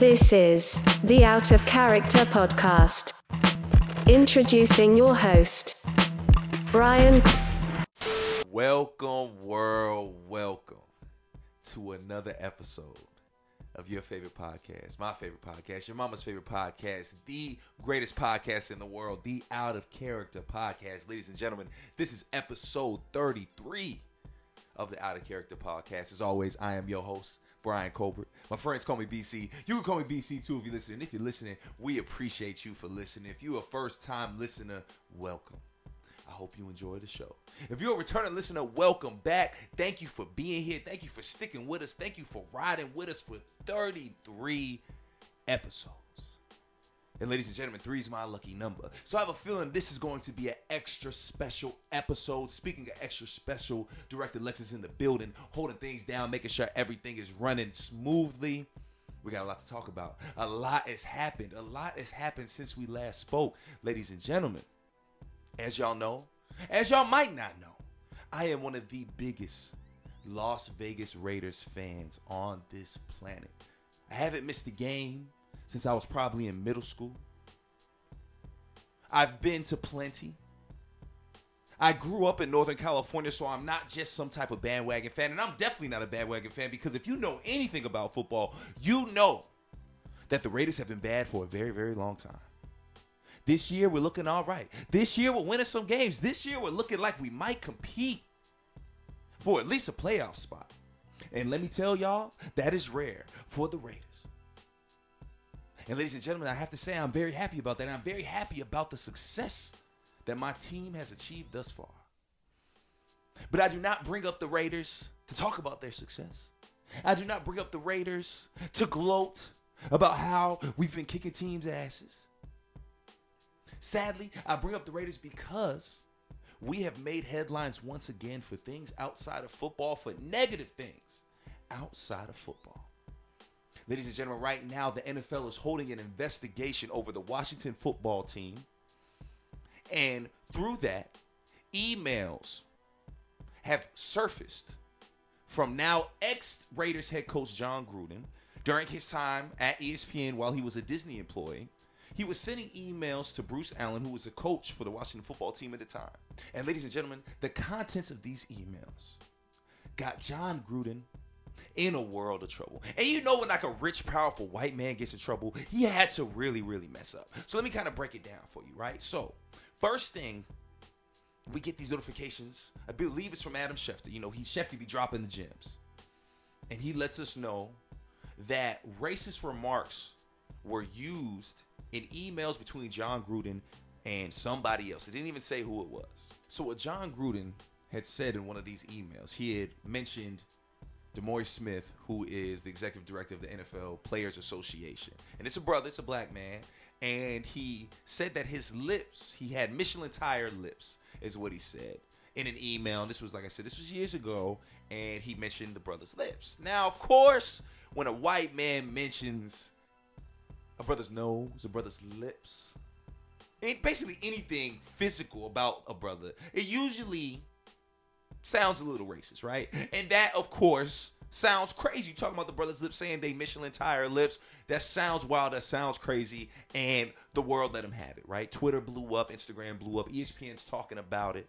This is the Out of Character Podcast. Introducing your host, Brian. Welcome, world. Welcome to another episode of your favorite podcast, my favorite podcast, your mama's favorite podcast, the greatest podcast in the world, the Out of Character Podcast. Ladies and gentlemen, this is episode 33 of the Out of Character Podcast. As always, I am your host, Brian Colbert. My friends call me BC. You can call me BC too if you're listening. If you're listening, we appreciate you for listening. If you're a first time listener, welcome. I hope you enjoy the show. If you're a returning listener, welcome back. Thank you for being here. Thank you for sticking with us. Thank you for riding with us for 33 episodes. And ladies and gentlemen, three is my lucky number. So I have a feeling this is going to be an extra special episode. Speaking of extra special, Director Lex is in the building, holding things down, making sure everything is running smoothly. We got a lot to talk about. A lot has happened. A lot has happened since we last spoke, ladies and gentlemen. As y'all know, as y'all might not know, I am one of the biggest Las Vegas Raiders fans on this planet. I haven't missed a game since I was probably in middle school. I've been to plenty. I grew up in Northern California, so I'm not just some type of bandwagon fan. And I'm definitely not a bandwagon fan because if you know anything about football, you know that the Raiders have been bad for a very, very long time. This year, we're looking all right. This year, we're winning some games. This year, we're looking like we might compete for at least a playoff spot. And let me tell y'all, that is rare for the Raiders. And ladies and gentlemen, I have to say I'm very happy about that. And I'm very happy about the success that my team has achieved thus far. But I do not bring up the Raiders to talk about their success. I do not bring up the Raiders to gloat about how we've been kicking teams' asses. Sadly, I bring up the Raiders because we have made headlines once again for things outside of football, for negative things outside of football. Ladies and gentlemen, right now the NFL is holding an investigation over the Washington football team. And through that, emails have surfaced from now ex Raiders head coach Jon Gruden during his time at ESPN while he was a Disney employee. He was sending emails to Bruce Allen, who was a coach for the Washington football team at the time. And ladies and gentlemen, the contents of these emails got Jon Gruden in a world of trouble. And you know when like a rich, powerful white man gets in trouble, he had to really, really mess up. So let me kind of break it down for you, right? So first thing, we get these notifications. I believe it's from Adam Schefter. You know, he Schefter be dropping the gems. And he lets us know that racist remarks were used in emails between Jon Gruden and somebody else. It didn't even say who it was. So what Jon Gruden had said in one of these emails, he had mentioned DeMaurice Smith, who is the executive director of the NFL Players Association. And it's a brother, it's a black man. And he said that his lips, he had Michelin tire lips, is what he said in an email. And this was, like I said, this was years ago. And he mentioned the brother's lips. Now, of course, when a white man mentions a brother's nose, a brother's lips, and basically anything physical about a brother, it usually sounds a little racist, right? And that, of course, sounds crazy. You talking about the brothers' lips saying they Michelin tire lips. That sounds wild. That sounds crazy. And the world let them have it, right? Twitter blew up. Instagram blew up. ESPN's talking about it.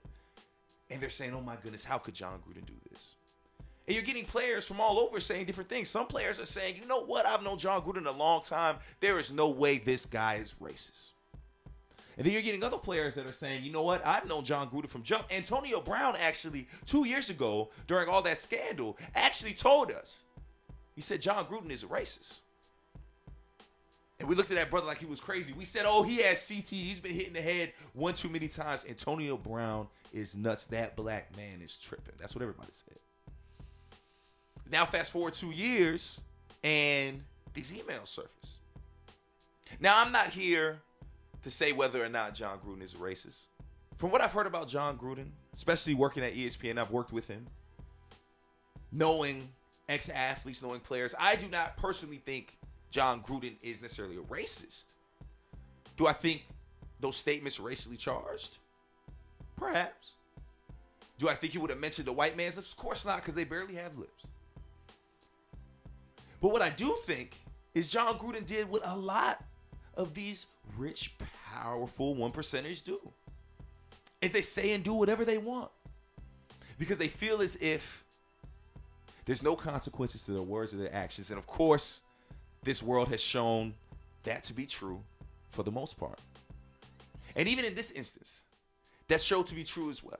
And they're saying, oh my goodness, how could Jon Gruden do this? And you're getting players from all over saying different things. Some players are saying, you know what? I've known Jon Gruden a long time. There is no way this guy is racist. And then you're getting other players that are saying, you know what? I've known Jon Gruden from jump. Antonio Brown actually, two years ago, during all that scandal, actually told us. He said Jon Gruden is a racist. And we looked at that brother like he was crazy. We said, oh, he has CT. He's been hitting the head one too many times. Antonio Brown is nuts. That black man is tripping. That's what everybody said. Now, fast forward two years, and these emails surface. Now, I'm not here to say whether or not Jon Gruden is a racist. From what I've heard about Jon Gruden, especially working at ESPN, I've worked with him, knowing ex athletes, knowing players, I do not personally think Jon Gruden is necessarily a racist. Do I think those statements are racially charged? Perhaps. Do I think he would have mentioned the white man's lips? Of course not, because they barely have lips. But what I do think is Jon Gruden did what a lot of these rich, powerful one percenters do. Is they say and do whatever they want. Because they feel as if there's no consequences to their words or their actions. And of course, this world has shown that to be true for the most part. And even in this instance, that showed to be true as well.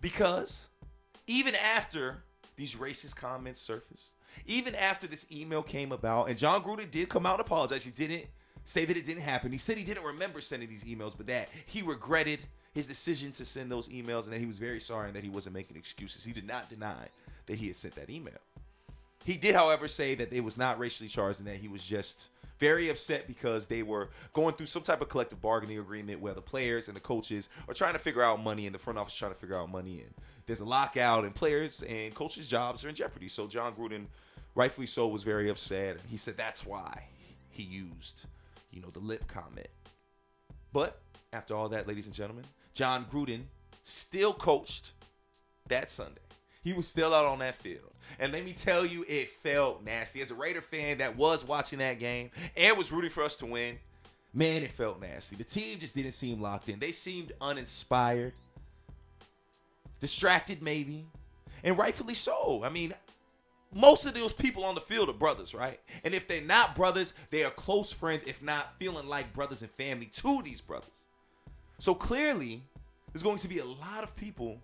Because even after these racist comments surfaced, even after this email came about, and Jon Gruden did come out and apologize, he didn't say that it didn't happen. He said he didn't remember sending these emails, but that he regretted his decision to send those emails and that he was very sorry and that he wasn't making excuses. He did not deny that he had sent that email. He did, however, say that it was not racially charged and that he was just very upset because they were going through some type of collective bargaining agreement where the players and the coaches are trying to figure out money and the front office trying to figure out money and there's a lockout and players and coaches' jobs are in jeopardy. So Jon Gruden, rightfully so, was very upset. He said that's why he used, you know, the lip comment. But after all that, ladies and gentlemen, Jon Gruden still coached that Sunday. He was still out on that field. And let me tell you, it felt nasty. As a Raider fan that was watching that game and was rooting for us to win, man, it felt nasty. The team just didn't seem locked in. They seemed uninspired, distracted, maybe, and rightfully so. I mean, most of those people on the field are brothers, right? And if they're not brothers, they are close friends, if not feeling like brothers and family to these brothers. So clearly, there's going to be a lot of people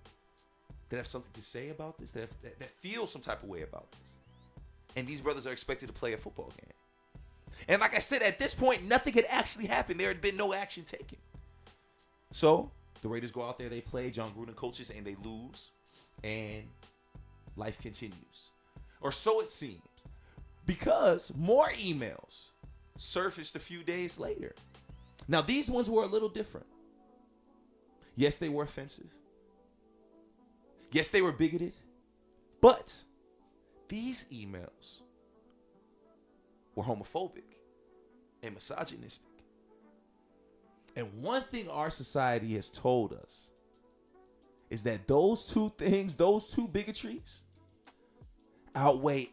that have something to say about this, that, have, that, that feel some type of way about this. And these brothers are expected to play a football game. And like I said, at this point, nothing had actually happened. There had been no action taken. So the Raiders go out there, they play, Jon Gruden coaches, and they lose. And life continues. Or so it seems. Because more emails surfaced a few days later. Now, these ones were a little different. Yes, they were offensive. Yes, they were bigoted. But these emails were homophobic and misogynistic. And one thing our society has told us is that those two things, those two bigotries, outweigh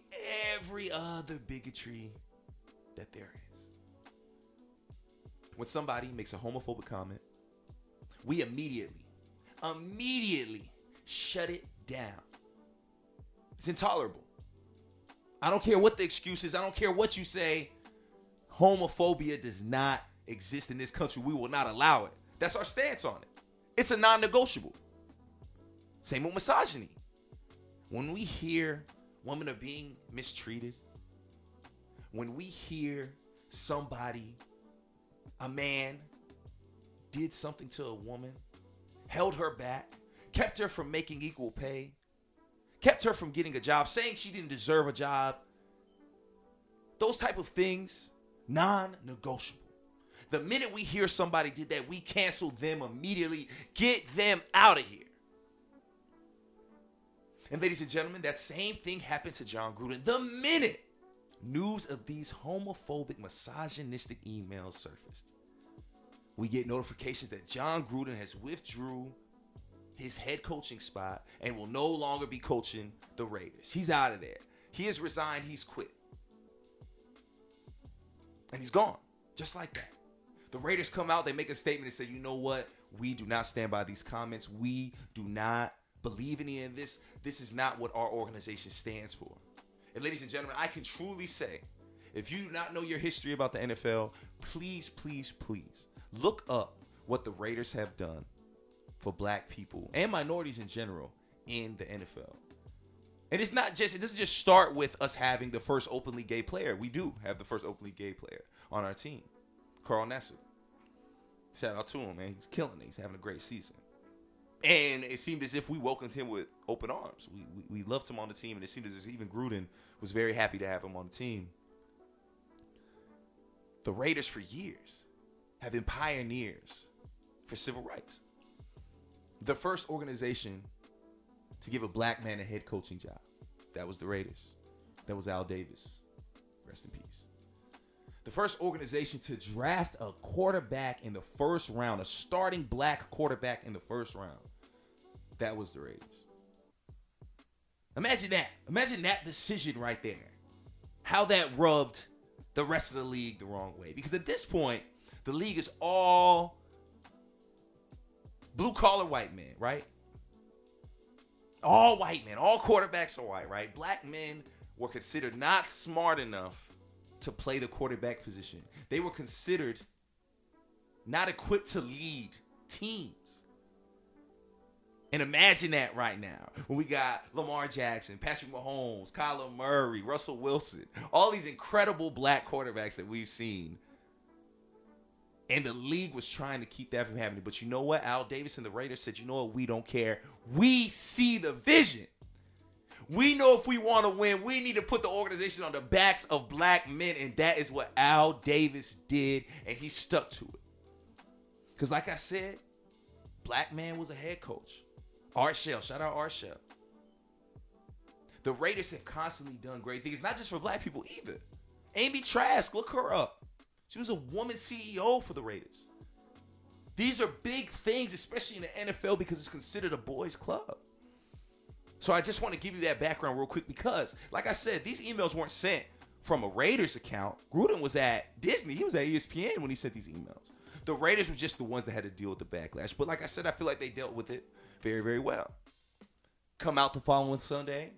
every other bigotry that there is. When somebody makes a homophobic comment, we immediately, immediately shut it down. It's intolerable. I don't care what the excuse is, I don't care what you say. Homophobia does not exist in this country. We will not allow it. That's our stance on it. It's a non negotiable. Same with misogyny. When we hear women are being mistreated, when we hear somebody, a man, did something to a woman, held her back, kept her from making equal pay, kept her from getting a job, saying she didn't deserve a job. Those type of things, non-negotiable. The minute we hear somebody did that, we cancel them immediately. Get them out of here. And ladies and gentlemen, that same thing happened to Jon Gruden. The minute news of these homophobic, misogynistic emails surfaced, we get notifications that Jon Gruden has withdrew his head coaching spot and will no longer be coaching the Raiders. He's out of there. He has resigned, he's quit. And he's gone. Just like that. The Raiders come out, they make a statement and say, you know what? We do not stand by these comments. We do not believe in any of this. This is not what our organization stands for. And ladies and gentlemen, I can truly say, if you do not know your history about the NFL, please, please, please look up what the Raiders have done for black people and minorities in general in the NFL. And it's not just it doesn't just start with us having the first openly gay player. We do have the first openly gay player on our team, Carl Nassib. Shout out to him, man. He's killing it. He's having a great season. And it seemed as if we welcomed him with open arms. We, we, we loved him on the team, and it seemed as if even Gruden was very happy to have him on the team. The Raiders, for years, have been pioneers for civil rights. The first organization to give a black man a head coaching job. That was the Raiders. That was Al Davis. The first organization to draft a quarterback in the first round, a starting black quarterback in the first round. That was the Raiders. Imagine that. Imagine that decision right there. How that rubbed the rest of the league the wrong way. Because at this point, the league is all blue collar white men, right? All white men, all quarterbacks are white, right? Black men were considered not smart enough to play the quarterback position. They were considered not equipped to lead teams. And imagine that right now when we got Lamar Jackson, Patrick Mahomes, Kyler Murray, Russell Wilson, all these incredible black quarterbacks that we've seen. And the league was trying to keep that from happening. But you know what? Al Davis and the Raiders said, you know what? We don't care. We see the vision. We know if we want to win, we need to put the organization on the backs of black men. And that is what Al Davis did. And he stuck to it. Because, like I said, black man was a head coach. Art Shell, shout out Art Shell. The Raiders have constantly done great things, not just for black people either. Amy Trask, look her up. She was a woman CEO for the Raiders. These are big things, especially in the NFL, because it's considered a boys' club. So I just want to give you that background real quick because, like I said, these emails weren't sent from a Raiders account. Gruden was at Disney. He was at ESPN when he sent these emails. The Raiders were just the ones that had to deal with the backlash. But like I said, I feel like they dealt with it very, very well. Come out the following Sunday,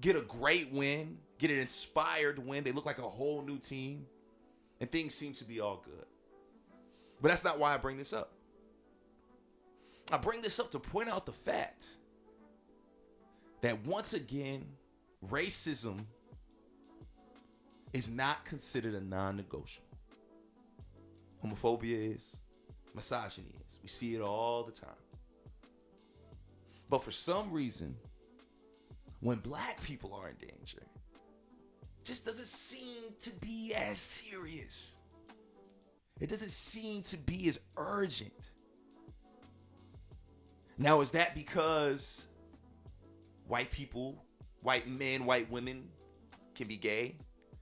get a great win, get an inspired win. They look like a whole new team, and things seem to be all good. But that's not why I bring this up. I bring this up to point out the fact that once again, racism is not considered a non negotiable. Homophobia is, misogyny is. We see it all the time. But for some reason, when black people are in danger, just doesn't seem to be as serious. It doesn't seem to be as urgent. Now, is that because white people, white men, white women can be gay?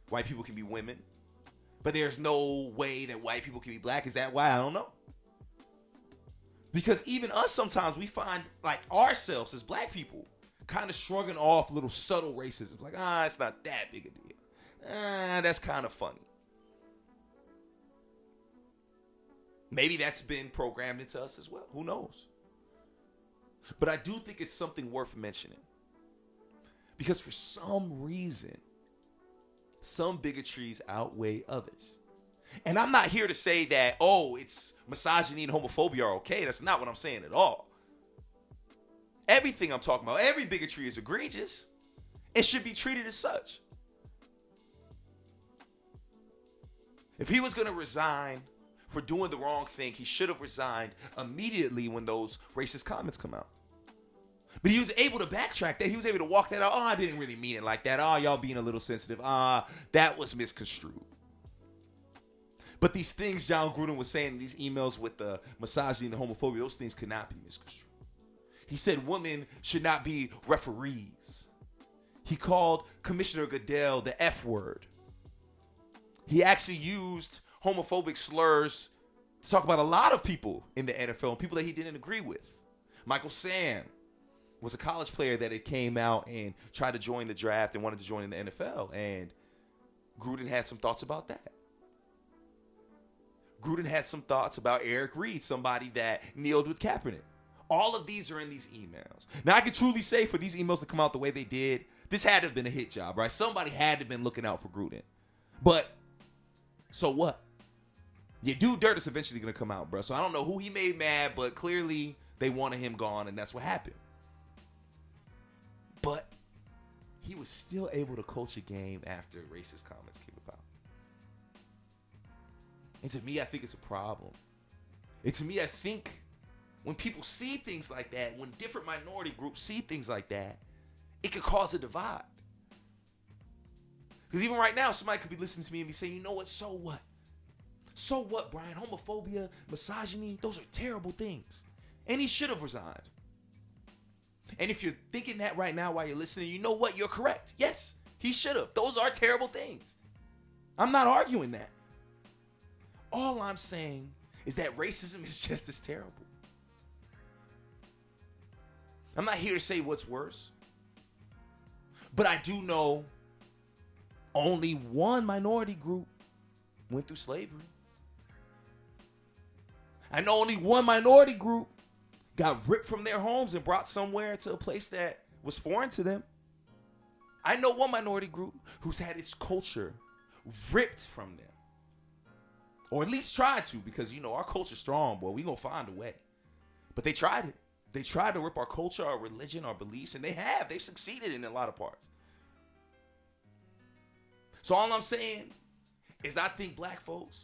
White people can be women? But there's no way that white people can be black? Is that why? I don't know. Because even us sometimes we find like ourselves as black people kind of shrugging off little subtle racism. Like, ah, it's not that big a deal. Ah, that's kind of funny. Maybe that's been programmed into us as well. Who knows? But I do think it's something worth mentioning. Because for some reason, some bigotries outweigh others. And I'm not here to say that, oh, it's misogyny and homophobia are okay. That's not what I'm saying at all. Everything I'm talking about, every bigotry is egregious and should be treated as such. If he was going to resign for doing the wrong thing, he should have resigned immediately when those racist comments come out. But he was able to backtrack that. He was able to walk that out. Oh, I didn't really mean it like that. Oh, y'all being a little sensitive. Ah, uh, that was misconstrued. But these things Jon Gruden was saying in these emails with the misogyny and the homophobia, those things could not be misconstrued. He said women should not be referees. He called Commissioner Goodell the F word. He actually used homophobic slurs to talk about a lot of people in the NFL and people that he didn't agree with. Michael Sam was a college player that it came out and tried to join the draft and wanted to join in the NFL. And Gruden had some thoughts about that. Gruden had some thoughts about Eric Reid, somebody that kneeled with Kaepernick. All of these are in these emails. Now I can truly say for these emails to come out the way they did, this had to have been a hit job, right? Somebody had to have been looking out for Gruden. But so what? Your dude dirt is eventually gonna come out, bro. So I don't know who he made mad, but clearly they wanted him gone, and that's what happened. But he was still able to coach a game after racist comments came about. And to me, I think it's a problem. And to me, I think when people see things like that, when different minority groups see things like that, it could cause a divide. Because even right now, somebody could be listening to me and be saying, you know what, so what? So what, Brian? Homophobia, misogyny, those are terrible things. And he should have resigned. And if you're thinking that right now while you're listening, you know what? You're correct. Yes, he should have. Those are terrible things. I'm not arguing that. All I'm saying is that racism is just as terrible. I'm not here to say what's worse, but I do know only one minority group went through slavery. I know only one minority group got ripped from their homes and brought somewhere to a place that was foreign to them. I know one minority group who's had its culture ripped from them. Or at least tried to, because you know our culture's strong, boy. We gonna find a way. But they tried it. They tried to rip our culture, our religion, our beliefs, and they have. They've succeeded in a lot of parts. So all I'm saying is I think black folks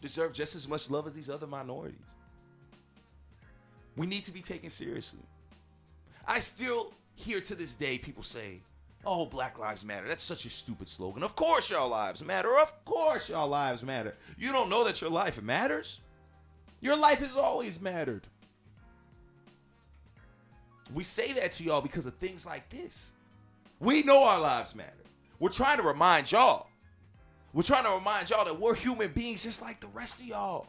deserve just as much love as these other minorities. We need to be taken seriously. I still hear to this day people say, Oh, Black Lives Matter. That's such a stupid slogan. Of course, y'all lives matter. Of course, y'all lives matter. You don't know that your life matters? Your life has always mattered. We say that to y'all because of things like this. We know our lives matter. We're trying to remind y'all. We're trying to remind y'all that we're human beings just like the rest of y'all.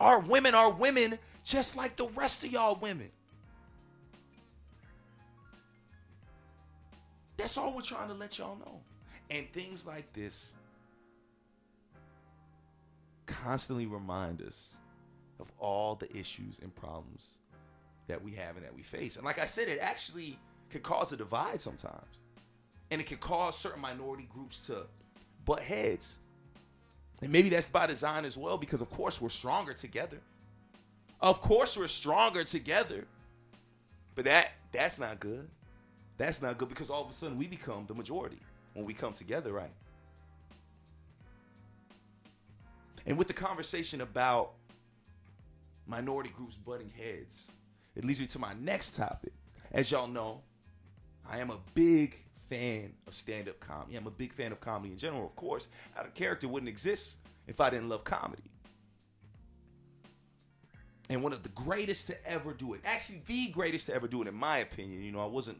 Our women are women just like the rest of y'all women. That's all we're trying to let y'all know. And things like this constantly remind us of all the issues and problems that we have and that we face. And like I said, it actually can cause a divide sometimes. And it can cause certain minority groups to butt heads. And maybe that's by design as well, because of course we're stronger together. Of course we're stronger together. But that that's not good. That's not good because all of a sudden we become the majority when we come together, right? And with the conversation about minority groups butting heads, it leads me to my next topic. As y'all know, I am a big fan of stand-up comedy. I'm a big fan of comedy in general, of course. Out of character wouldn't exist if I didn't love comedy. And one of the greatest to ever do it, actually the greatest to ever do it, in my opinion. You know, I wasn't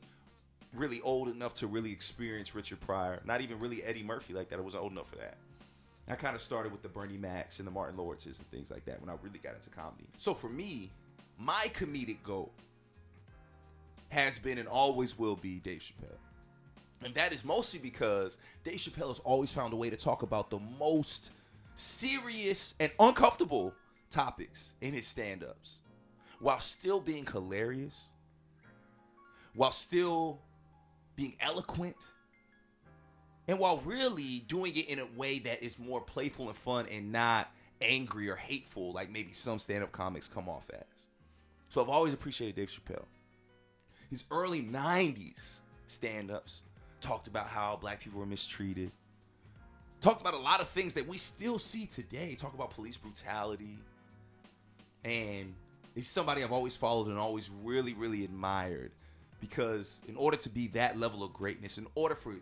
really old enough to really experience Richard Pryor. Not even really Eddie Murphy like that. I wasn't old enough for that. I kind of started with the Bernie Macs and the Martin Lawrences and things like that when I really got into comedy. So for me, my comedic goal has been and always will be Dave Chappelle. And that is mostly because Dave Chappelle has always found a way to talk about the most serious and uncomfortable topics in his stand ups while still being hilarious, while still being eloquent, and while really doing it in a way that is more playful and fun and not angry or hateful like maybe some stand up comics come off as. So I've always appreciated Dave Chappelle. His early 90s stand ups talked about how black people were mistreated, talked about a lot of things that we still see today, talk about police brutality. And he's somebody I've always followed and always really, really admired because in order to be that level of greatness, in order for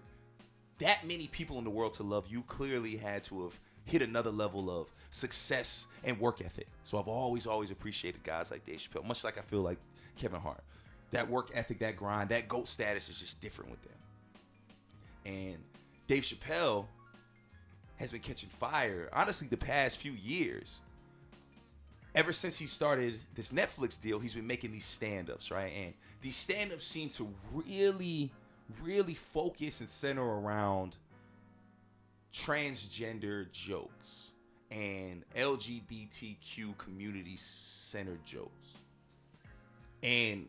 that many people in the world to love you, clearly had to have hit another level of success and work ethic. So I've always, always appreciated guys like Dave Chappelle, much like I feel like Kevin Hart. That work ethic, that grind, that GOAT status is just different with them. And Dave Chappelle has been catching fire, honestly, the past few years. Ever since he started this Netflix deal, he's been making these stand ups, right? And these stand ups seem to really, really focus and center around transgender jokes and LGBTQ community centered jokes. And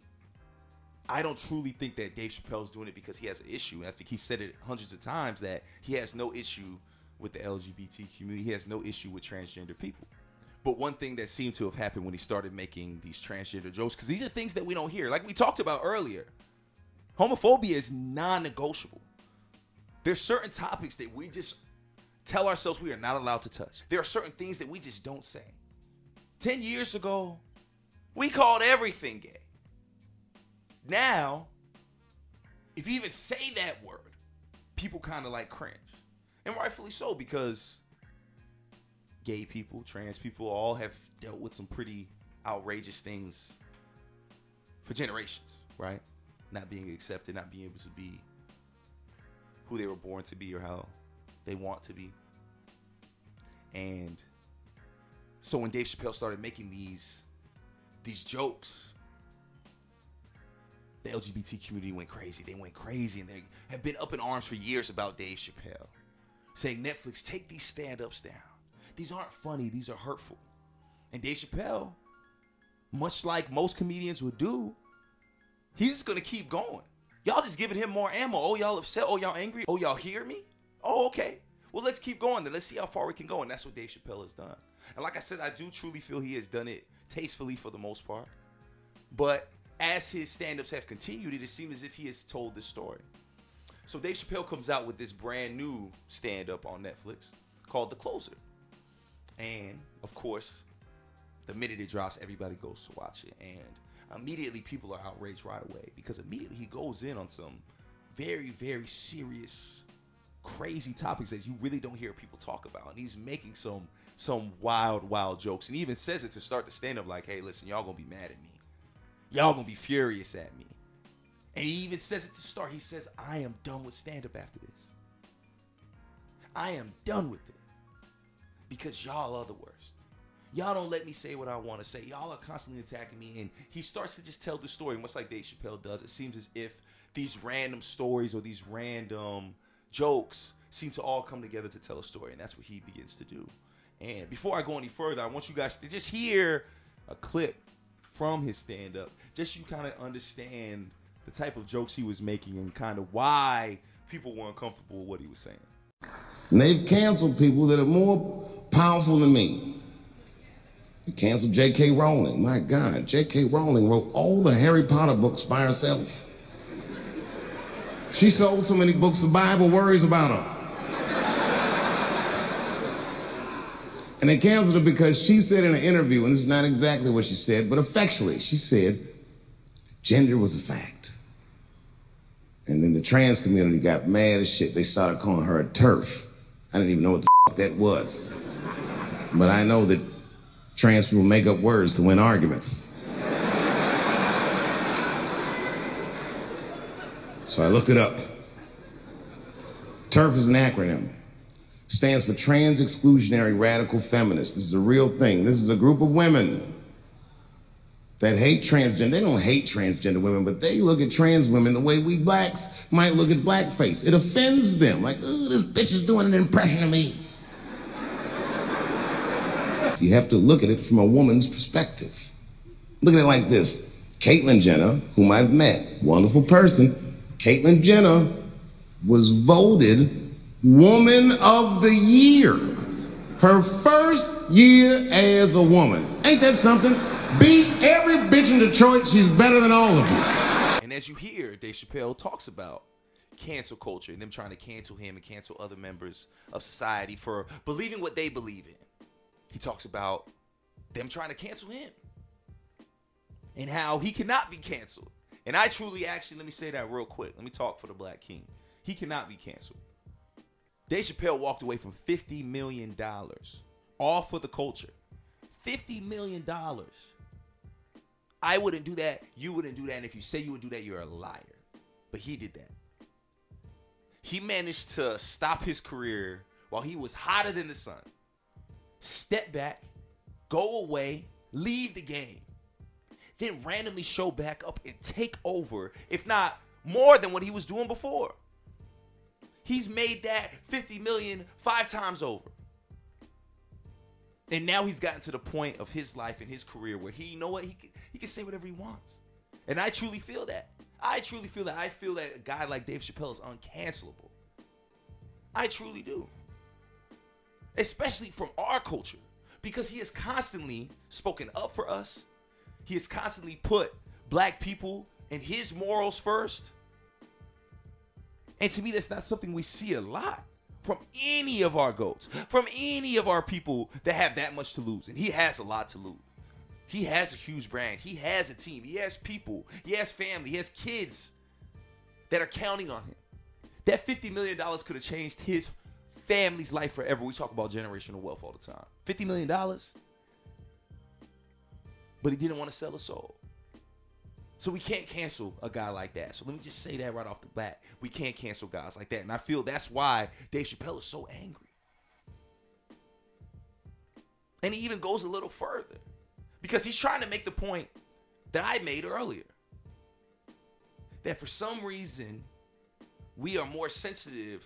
I don't truly think that Dave Chappelle's doing it because he has an issue. And I think he said it hundreds of times that he has no issue with the LGBT community. He has no issue with transgender people. But one thing that seemed to have happened when he started making these transgender jokes, because these are things that we don't hear, like we talked about earlier, homophobia is non negotiable. There's certain topics that we just tell ourselves we are not allowed to touch. There are certain things that we just don't say. 10 years ago, we called everything gay. Now, if you even say that word, people kind of like cringe. And rightfully so, because gay people, trans people all have dealt with some pretty outrageous things for generations, right? Not being accepted, not being able to be who they were born to be or how they want to be. And so when Dave Chappelle started making these these jokes the LGBT community went crazy. They went crazy and they have been up in arms for years about Dave Chappelle, saying, Netflix, take these stand ups down. These aren't funny, these are hurtful. And Dave Chappelle, much like most comedians would do, he's just gonna keep going. Y'all just giving him more ammo. Oh, y'all upset? Oh, y'all angry? Oh, y'all hear me? Oh, okay. Well, let's keep going then. Let's see how far we can go. And that's what Dave Chappelle has done. And like I said, I do truly feel he has done it tastefully for the most part. But as his stand-ups have continued, it seems as if he has told this story. So Dave Chappelle comes out with this brand new stand-up on Netflix called The Closer. And of course, the minute it drops, everybody goes to watch it. And immediately people are outraged right away because immediately he goes in on some very, very serious, crazy topics that you really don't hear people talk about. And he's making some some wild, wild jokes. And he even says it to start the stand up like, hey, listen, y'all gonna be mad at me. Y'all gonna be furious at me. And he even says it to start. He says, I am done with stand up after this. I am done with it. Because y'all are the worst. Y'all don't let me say what I want to say. Y'all are constantly attacking me. And he starts to just tell the story, much like Dave Chappelle does. It seems as if these random stories or these random jokes seem to all come together to tell a story. And that's what he begins to do. And before I go any further, I want you guys to just hear a clip from his stand up, just so you kind of understand the type of jokes he was making and kind of why people were uncomfortable with what he was saying. And they've canceled people that are more powerful than me. They canceled J.K. Rowling. My God, J.K. Rowling wrote all the Harry Potter books by herself. She sold so many books, the Bible worries about her. And they canceled her because she said in an interview, and this is not exactly what she said, but effectually, she said gender was a fact. And then the trans community got mad as shit. They started calling her a TERF. I didn't even know what the that was. But I know that trans people make up words to win arguments. So I looked it up. TERF is an acronym stands for Trans Exclusionary Radical Feminists. This is a real thing. This is a group of women that hate transgender. They don't hate transgender women, but they look at trans women the way we blacks might look at blackface. It offends them. Like, ooh, this bitch is doing an impression of me. You have to look at it from a woman's perspective. Look at it like this. Caitlyn Jenner, whom I've met, wonderful person. Caitlyn Jenner was voted Woman of the Year. Her first year as a woman. Ain't that something? Beat every bitch in Detroit. She's better than all of you. And as you hear, Dave Chappelle talks about cancel culture and them trying to cancel him and cancel other members of society for believing what they believe in. He talks about them trying to cancel him and how he cannot be canceled. And I truly, actually, let me say that real quick. Let me talk for the Black King. He cannot be canceled. Dave Chappelle walked away from $50 million, all for the culture. $50 million. I wouldn't do that. You wouldn't do that. And if you say you would do that, you're a liar. But he did that. He managed to stop his career while he was hotter than the sun. Step back, go away, leave the game. Then randomly show back up and take over, if not more than what he was doing before. He's made that 50 million five times over. And now he's gotten to the point of his life and his career where he, you know what, he can, he can say whatever he wants. And I truly feel that. I truly feel that. I feel that a guy like Dave Chappelle is uncancelable. I truly do. Especially from our culture. Because he has constantly spoken up for us. He has constantly put black people and his morals first. And to me, that's not something we see a lot from any of our goats, from any of our people that have that much to lose. And he has a lot to lose. He has a huge brand. He has a team. He has people. He has family. He has kids that are counting on him. That $50 million could have changed his family's life forever. We talk about generational wealth all the time. $50 million. But he didn't want to sell a soul. So we can't cancel a guy like that. So let me just say that right off the bat. We can't cancel guys like that. And I feel that's why Dave Chappelle is so angry. And he even goes a little further. Because he's trying to make the point that I made earlier. that for some reason we are more sensitive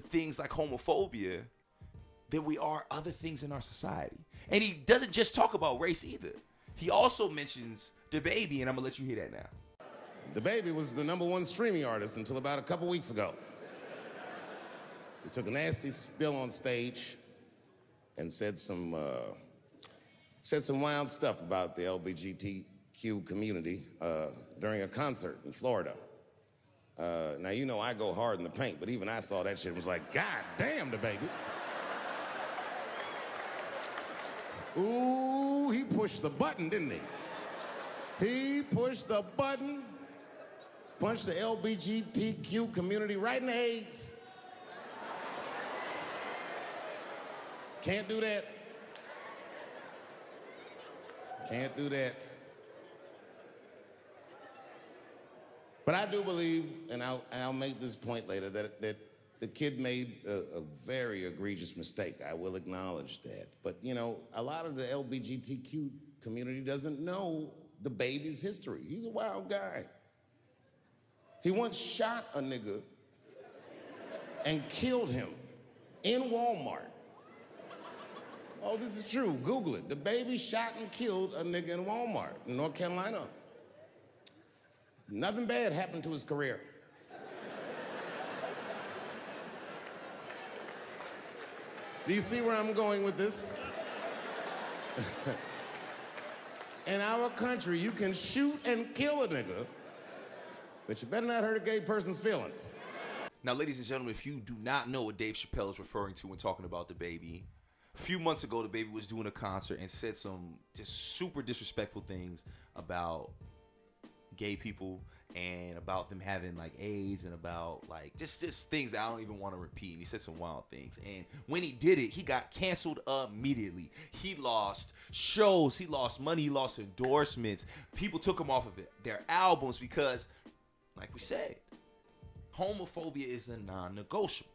to things like homophobia than we are other things in our society. And he doesn't just talk about race either. He also mentions the baby, and I'm gonna let you hear that now. The baby was the number one streaming artist until about a couple weeks ago. He took a nasty spill on stage and said some uh, said some wild stuff about the LGBTQ community uh, during a concert in Florida. Uh, now you know I go hard in the paint, but even I saw that shit and was like, God damn the baby. Ooh, he pushed the button, didn't he? He pushed the button, punched the LBGTQ community right in the AIDS. Can't do that. Can't do that. But I do believe, and I'll, and I'll make this point later, that, that the kid made a, a, very egregious mistake. I will acknowledge that. But, you know, a lot of the LGBTQ community doesn't know the baby's history. He's a wild guy. He once shot a nigga and killed him in Walmart. Oh, this is true. Google it. The baby shot and killed a nigga in Walmart in North Carolina. Nothing bad happened to his career. Do you see where I'm going with this? in our country, you can shoot and kill a nigga, but you better not hurt a gay person's feelings. Now, ladies and gentlemen, if you do not know what Dave Chappelle is referring to when talking about the baby, a few months ago, the baby was doing a concert and said some just super disrespectful things about gay people and about them having like AIDS and about like just just things that I don't even want to repeat. And he said some wild things. And when he did it, he got canceled immediately. He lost shows, he lost money, he lost endorsements. People took him off of it, their albums because, like we said, homophobia is a non-negotiable.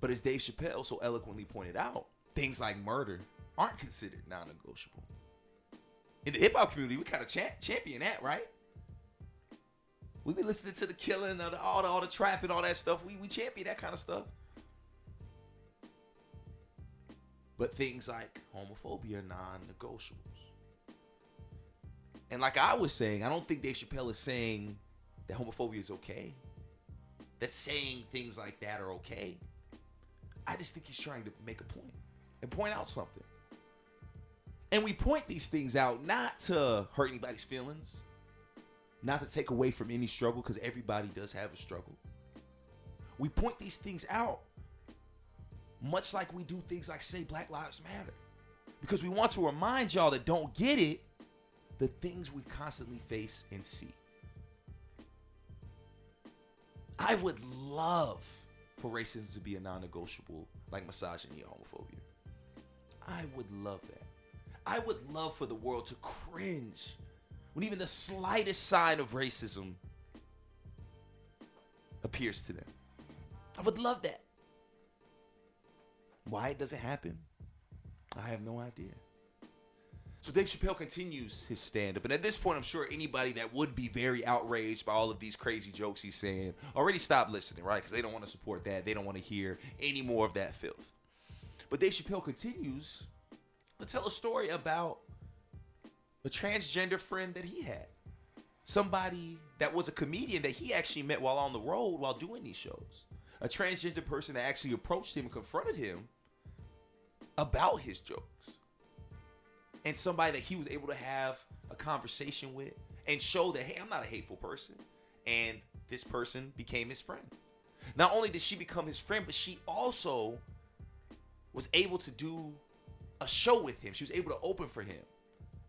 But as Dave Chappelle so eloquently pointed out, things like murder aren't considered non-negotiable. In the hip hop community, we kind of cha- champion that, right? We be listening to the killing, of the, all the all the trapping, all that stuff. We we champion that kind of stuff. But things like homophobia are non-negotiables. And like I was saying, I don't think Dave Chappelle is saying that homophobia is okay. That saying things like that are okay. I just think he's trying to make a point and point out something. And we point these things out not to hurt anybody's feelings, not to take away from any struggle, because everybody does have a struggle. We point these things out much like we do things like say Black Lives Matter. Because we want to remind y'all that don't get it the things we constantly face and see. I would love for racism to be a non negotiable like misogyny or homophobia. I would love that. I would love for the world to cringe when even the slightest sign of racism appears to them. I would love that. Why it doesn't happen, I have no idea. So Dave Chappelle continues his stand up. And at this point, I'm sure anybody that would be very outraged by all of these crazy jokes he's saying already stopped listening, right? Because they don't want to support that. They don't want to hear any more of that filth. But Dave Chappelle continues to tell a story about a transgender friend that he had. Somebody that was a comedian that he actually met while on the road while doing these shows. A transgender person that actually approached him and confronted him about his jokes and somebody that he was able to have a conversation with and show that hey i'm not a hateful person and this person became his friend not only did she become his friend but she also was able to do a show with him she was able to open for him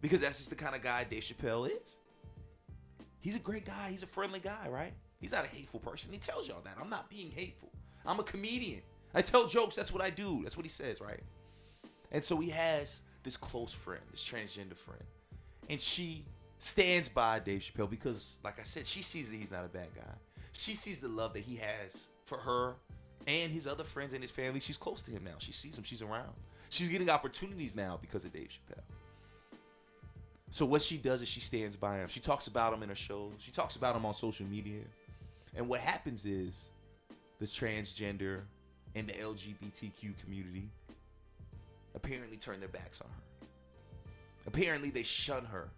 because that's just the kind of guy dave chappelle is he's a great guy he's a friendly guy right he's not a hateful person he tells y'all that i'm not being hateful i'm a comedian i tell jokes that's what i do that's what he says right and so he has this close friend, this transgender friend. And she stands by Dave Chappelle because, like I said, she sees that he's not a bad guy. She sees the love that he has for her and his other friends and his family. She's close to him now. She sees him. She's around. She's getting opportunities now because of Dave Chappelle. So what she does is she stands by him. She talks about him in her shows. She talks about him on social media. And what happens is the transgender and the LGBTQ community apparently turn their backs on her. Apparently they shun her.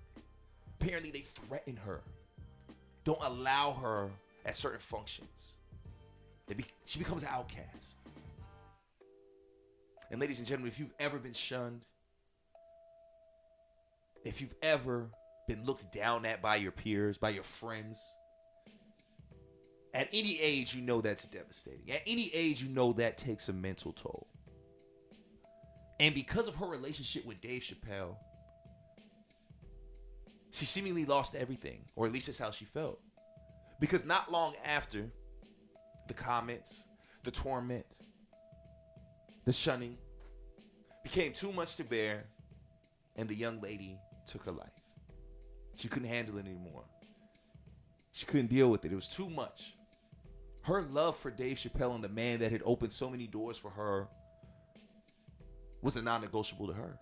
Apparently they threaten her. Don't allow her at certain functions. Be- she becomes an outcast. And ladies and gentlemen, if you've ever been shunned, if you've ever been looked down at by your peers, by your friends, at any age, you know that's devastating. At any age, you know that takes a mental toll. And because of her relationship with Dave Chappelle, she seemingly lost everything, or at least that's how she felt. Because not long after the comments, the torment, the shunning became too much to bear, and the young lady took her life. She couldn't handle it anymore. She couldn't deal with it. It was too much. Her love for Dave Chappelle and the man that had opened so many doors for her was a non negotiable to her.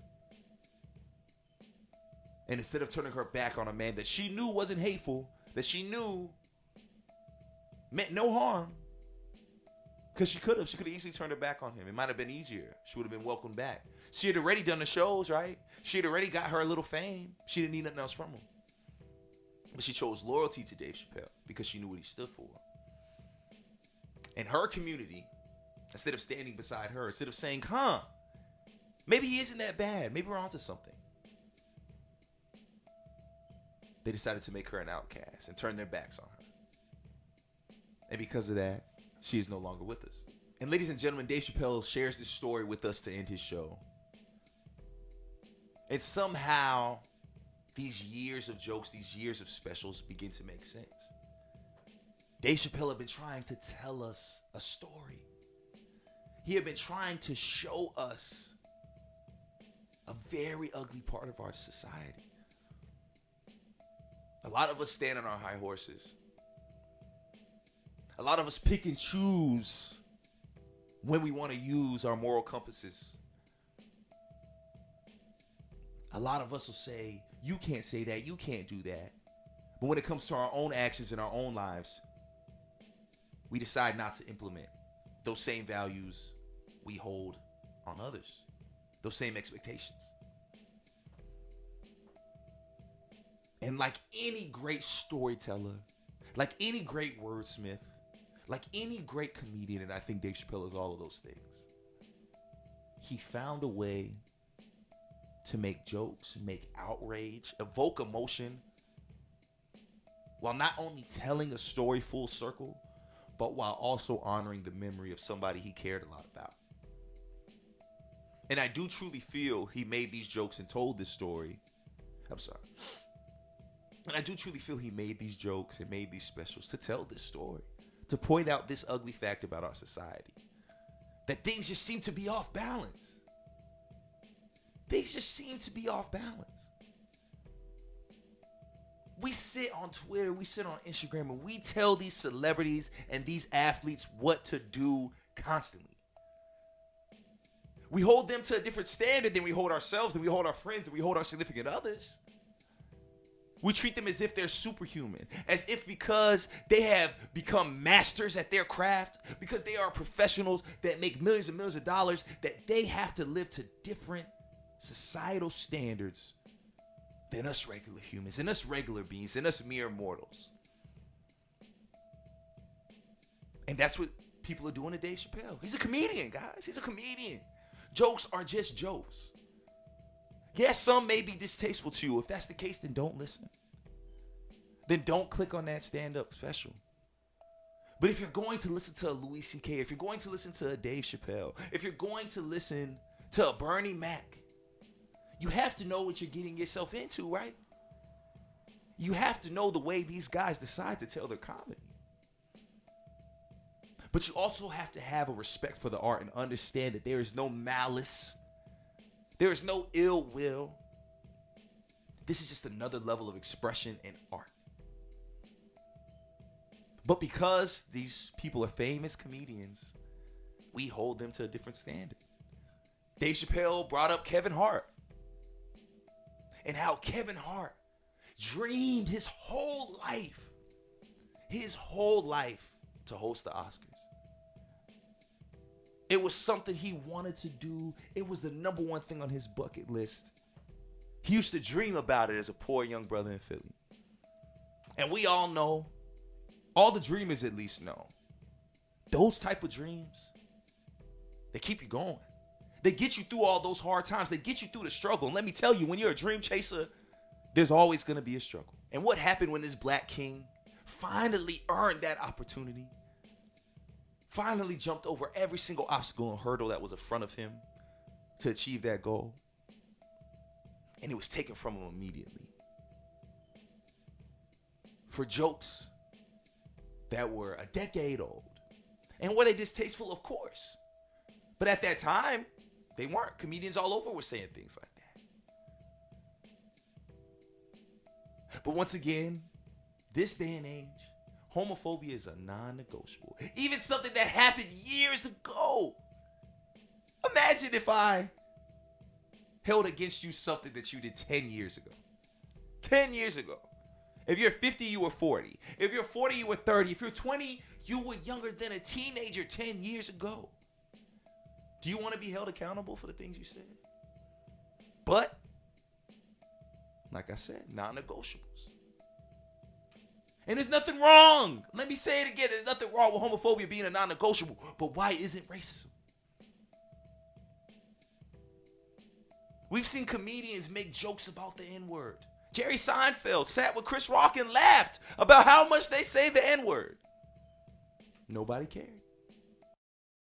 And instead of turning her back on a man that she knew wasn't hateful, that she knew meant no harm, because she could have, she could have easily turned her back on him. It might have been easier. She would have been welcomed back. She had already done the shows, right? She had already got her little fame. She didn't need nothing else from him. But she chose loyalty to Dave Chappelle because she knew what he stood for. And her community, instead of standing beside her, instead of saying, huh, maybe he isn't that bad, maybe we're onto something, they decided to make her an outcast and turn their backs on her. And because of that, she is no longer with us. And ladies and gentlemen, Dave Chappelle shares this story with us to end his show. And somehow, these years of jokes, these years of specials begin to make sense. Dave Chappelle had been trying to tell us a story. He had been trying to show us a very ugly part of our society. A lot of us stand on our high horses. A lot of us pick and choose when we want to use our moral compasses. A lot of us will say, You can't say that, you can't do that. But when it comes to our own actions in our own lives, we decide not to implement those same values we hold on others, those same expectations. And like any great storyteller, like any great wordsmith, like any great comedian, and I think Dave Chappelle is all of those things, he found a way to make jokes, make outrage, evoke emotion, while not only telling a story full circle, but while also honoring the memory of somebody he cared a lot about. And I do truly feel he made these jokes and told this story. I'm sorry. And I do truly feel he made these jokes and made these specials to tell this story, to point out this ugly fact about our society that things just seem to be off balance. Things just seem to be off balance. We sit on Twitter, we sit on Instagram, and we tell these celebrities and these athletes what to do constantly. We hold them to a different standard than we hold ourselves, and we hold our friends, and we hold our significant others. We treat them as if they're superhuman, as if because they have become masters at their craft, because they are professionals that make millions and millions of dollars, that they have to live to different societal standards than us regular humans, than us regular beings, than us mere mortals. And that's what people are doing to Dave Chappelle. He's a comedian, guys. He's a comedian. Jokes are just jokes. Yes, some may be distasteful to you. If that's the case, then don't listen. Then don't click on that stand up special. But if you're going to listen to a Louis C.K., if you're going to listen to a Dave Chappelle, if you're going to listen to a Bernie Mac, you have to know what you're getting yourself into, right? You have to know the way these guys decide to tell their comedy. But you also have to have a respect for the art and understand that there is no malice, there is no ill will. This is just another level of expression and art. But because these people are famous comedians, we hold them to a different standard. Dave Chappelle brought up Kevin Hart. and how Kevin Hart dreamed his whole life, his whole life to host the Oscars. It was something he wanted to do. It was the number one thing on his bucket list. He used to dream about it as a poor young brother in Philly. And we all know, all the dreamers at least know, those type of dreams, they keep you going. They get you through all those hard times. They get you through the struggle. And let me tell you, when you're a dream chaser, there's always going to be a struggle. And what happened when this black king finally earned that opportunity? Finally jumped over every single obstacle and hurdle that was in front of him to achieve that goal. And it was taken from him immediately. For jokes that were a decade old. And were they distasteful? Of course. But at that time, they weren't. Comedians all over were saying things like that. But once again, this day and age, homophobia is a non negotiable. Even something that happened years ago. Imagine if I held against you something that you did 10 years ago. 10 years ago. If you're 50, you were 40. If you're 40, you were 30. If you're 20, you were younger than a teenager 10 years ago. Do you want to be held accountable for the things you said? But, like I said, non negotiables. And there's nothing wrong. Let me say it again. There's nothing wrong with homophobia being a non negotiable. But why isn't racism? We've seen comedians make jokes about the N word. Jerry Seinfeld sat with Chris Rock and laughed about how much they say the N word. Nobody cared.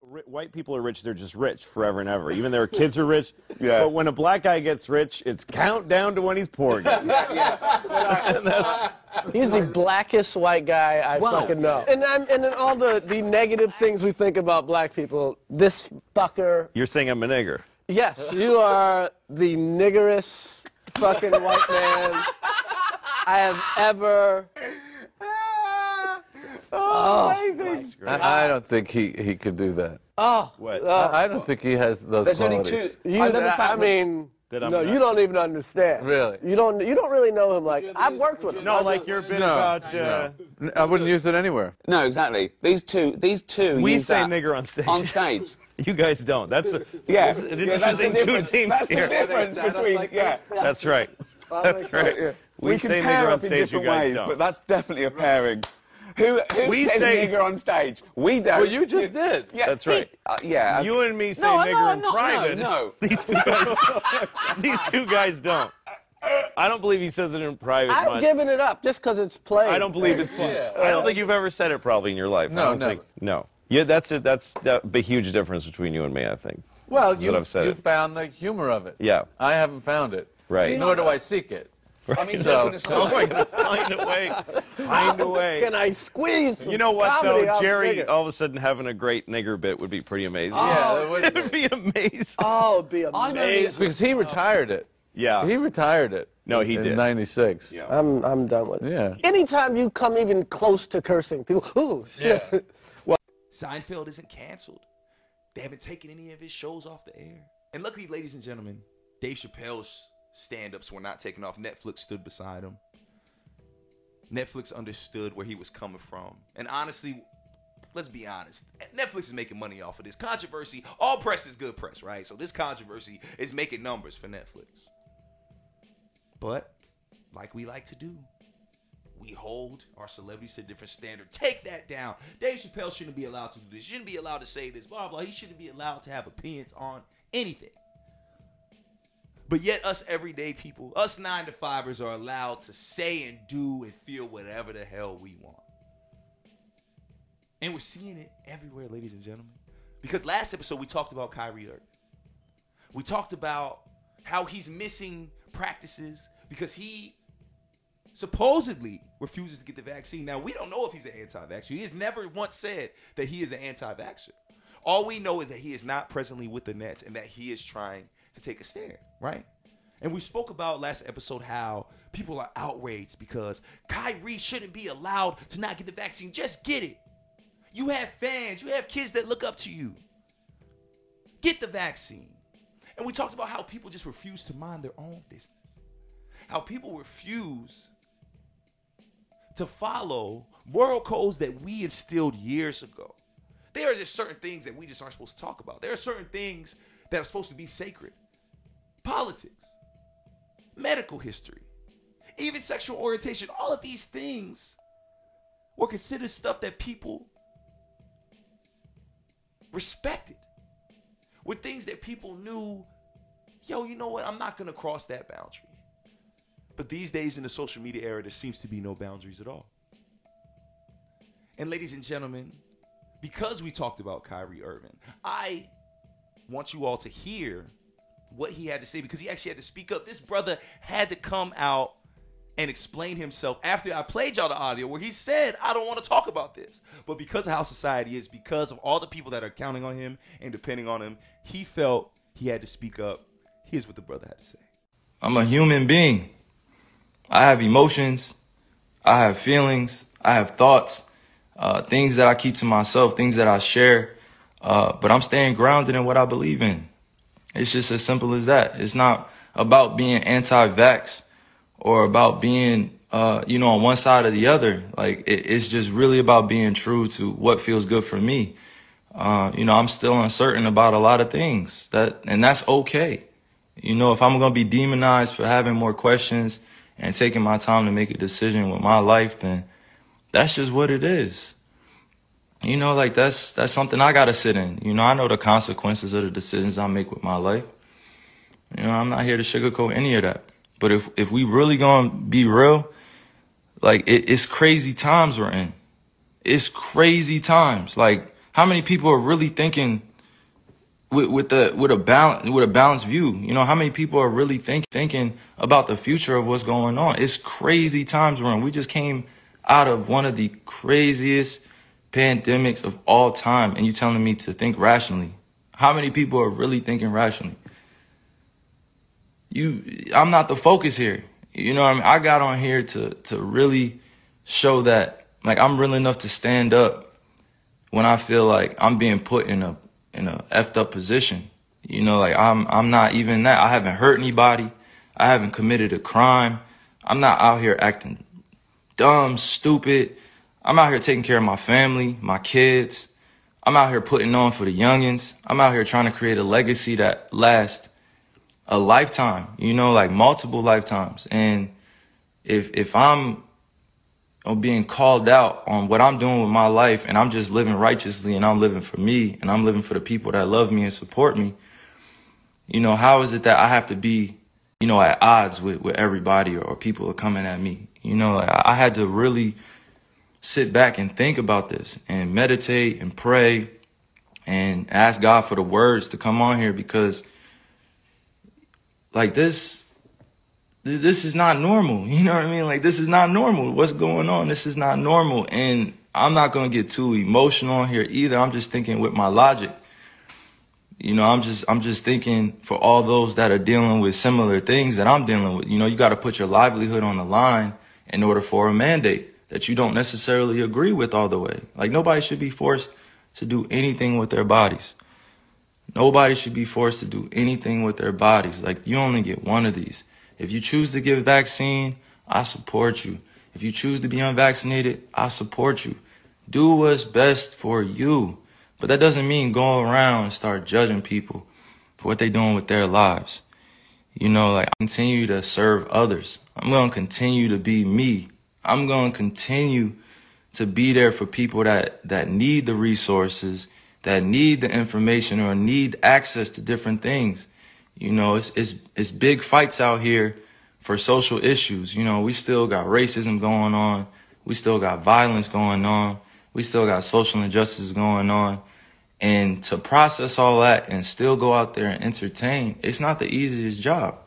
Ri- White people are rich, they're just rich forever and ever. Even their kids are rich. Yeah. But when a black guy gets rich, it's countdown to when he's poor again. He's the blackest white guy I fucking know. And I'm, and then all the, the negative things we think about black people, this fucker. You're saying I'm a nigger. Yes, you are the niggerest fucking white man I have ever. Oh, I, I don't think he, he could do that. oh, What? I, I don't think he has those There's only qualities. two. you, I love the I, mean, That I'm no, not- you don't even understand. Really? You don't. You don't really know him. Like I've worked with him. No, like your bit No, about. Uh, N- I wouldn't use it anywhere. No, exactly. These two, these two. we use say that nigger on stage. On stage. You guys don't. That's a, Yeah. it's an yeah that's the interesting two difference. teams That's here. the difference between. Yeah. That's right. That's right. We, We, say can pair nigger on up in stage. You different guys ways, don't. but that's definitely a pairing. Who, who We says say- nigger on stage? We don't. Well, you just did. Yeah, That's right. Uh, yeah. You and me say No, nigger no, in no, no, private. no. These two guys. these two guys don't. I don't believe he says it in private. I've much. given it up just because it's played. I don't believe it's. I don't think you've ever said it probably in your life. I No. Think, no. Yeah, that's it. That's that, the huge difference between you and me. I think. Well, you, what I've said you it. found the humor of it. Yeah. I haven't found it. Right. Nor do I seek it. I mean, So- joking I'm going to find a way. Find a way. Can I squeeze? some You know what though, Jerry? nigger? All of a sudden having a great nigger bit would be pretty amazing. Yeah, it oh. would it be. would be amazing. Oh, it'd be I'm amazing. Because he retired it. Yeah. He retired it. No, he did. in '96. Yeah. I'm I'm done with it. Yeah. Anytime you come even close to cursing, people, ooh, shit. Yeah. well, Seinfeld isn't canceled. They haven't taken any of his shows off the air. And luckily, ladies and gentlemen, Dave Chappelle's stand-ups were not taken off. Netflix stood beside him. Netflix understood where he was coming from. And honestly, let's be honest. Netflix is making money off of this controversy. All press is good press, right? So this controversy is making numbers for Netflix. But like we like to do, we hold our celebrities to a different standard. Take that down. Dave Chappelle shouldn't be allowed to do this. Shouldn't be allowed to say this. Blah blah. He shouldn't be allowed to have opinions on anything. But yet, us everyday people, us nine to fivers, are allowed to say and do and feel whatever the hell we want. And we're seeing it everywhere, ladies and gentlemen. Because last episode we talked about Kyrie Irving. We talked about how he's missing practices because he supposedly refuses to get the vaccine. Now, we don't know if he's an anti vaxxer. He has never once said that he is an anti vaxxer. All we know is that he is not presently with the Nets and that he is trying to take a stand, right? And we spoke about last episode how people are outraged because Kyrie shouldn't be allowed to not get the vaccine. Just get it. You have fans, you have kids that look up to you. Get the vaccine. And we talked about how people just refuse to mind their own business. how people refuse to follow moral codes that we instilled years ago. There are just certain things that we just aren't supposed to talk about. There are certain things that are supposed to be sacred. Politics, medical history, even sexual orientation, all of these things were considered stuff that people respected. Were things that people knew, yo, you know what? I'm not going to cross that boundary. But these days in the social media era, there seems to be no boundaries at all. And ladies and gentlemen, because we talked about Kyrie Irving, I want you all to hear what he had to say because he actually had to speak up. This brother had to come out and explain himself after I played y'all the audio where he said, I don't want to talk about this. But because of how society is, because of all the people that are counting on him and depending on him, he felt he had to speak up. Here's what the brother had to say. I'm a human being. I have emotions. I have feelings. I have thoughts, uh, things that I keep to myself, things that I share. Uh, but I'm staying grounded in what I believe in. It's just as simple as that. It's not about being anti-vax or about being, uh, you know, on one side or the other. Like it, it's just really about being true to what feels good for me. Uh, you know, I'm still uncertain about a lot of things that, and that's okay. You know, if I'm going to be demonized for having more questions and taking my time to make a decision with my life, then that's just what it is. You know, like that's, that's something I got to sit in. You know, I know the consequences of the decisions I make with my life. You know, I'm not here to sugarcoat any of that. But if, if we really gonna be real, like it, it's crazy times we're in. It's crazy times. Like how many people are really thinking with, with the with a balance with a balanced view? You know, how many people are really think, thinking about the future of what's going on? It's crazy times we're in. We just came out of one of the craziest pandemics of all time, and you telling me to think rationally. How many people are really thinking rationally? you I'm not the focus here. You know what I mean? I got on here to to really show that like I'm real enough to stand up when I feel like I'm being put in a in a effed up position. You know, like I'm I'm not even that. I haven't hurt anybody. I haven't committed a crime. I'm not out here acting dumb, stupid. I'm out here taking care of my family, my kids. I'm out here putting on for the youngins. I'm out here trying to create a legacy that lasts a lifetime, you know, like multiple lifetimes. And if, if I'm being called out on what I'm doing with my life and I'm just living righteously and I'm living for me and I'm living for the people that love me and support me, you know, how is it that I have to be, you know, at odds with, with everybody or, or people are coming at me? You know, I, I had to really sit back and think about this and meditate and pray and ask God for the words to come on here because like this this is not normal. You know what I mean? Like this is not normal. What's going on? This is not normal. And I'm not going to get too emotional here either. I'm just thinking with my logic. You know, I'm just I'm just thinking for all those that are dealing with similar things that I'm dealing with. You know, you got to put your livelihood on the line in order for a mandate that you don't necessarily agree with all the way. Like nobody should be forced to do anything with their bodies. Nobody should be forced to do anything with their bodies. Like you only get one of these. If you choose to get vaccine, I support you. If you choose to be unvaccinated, I support you. Do what's best for you. But that doesn't mean go around and start judging people for what they're doing with their lives. You know, like I continue to serve others. I'm going to continue to be me. I'm going to continue to be there for people that, that need the resources that need the information or need access to different things. You know, it's, it's, it's big fights out here for social issues. You know, we still got racism going on. We still got violence going on. We still got social injustice going on. And to process all that and still go out there and entertain, it's not the easiest job.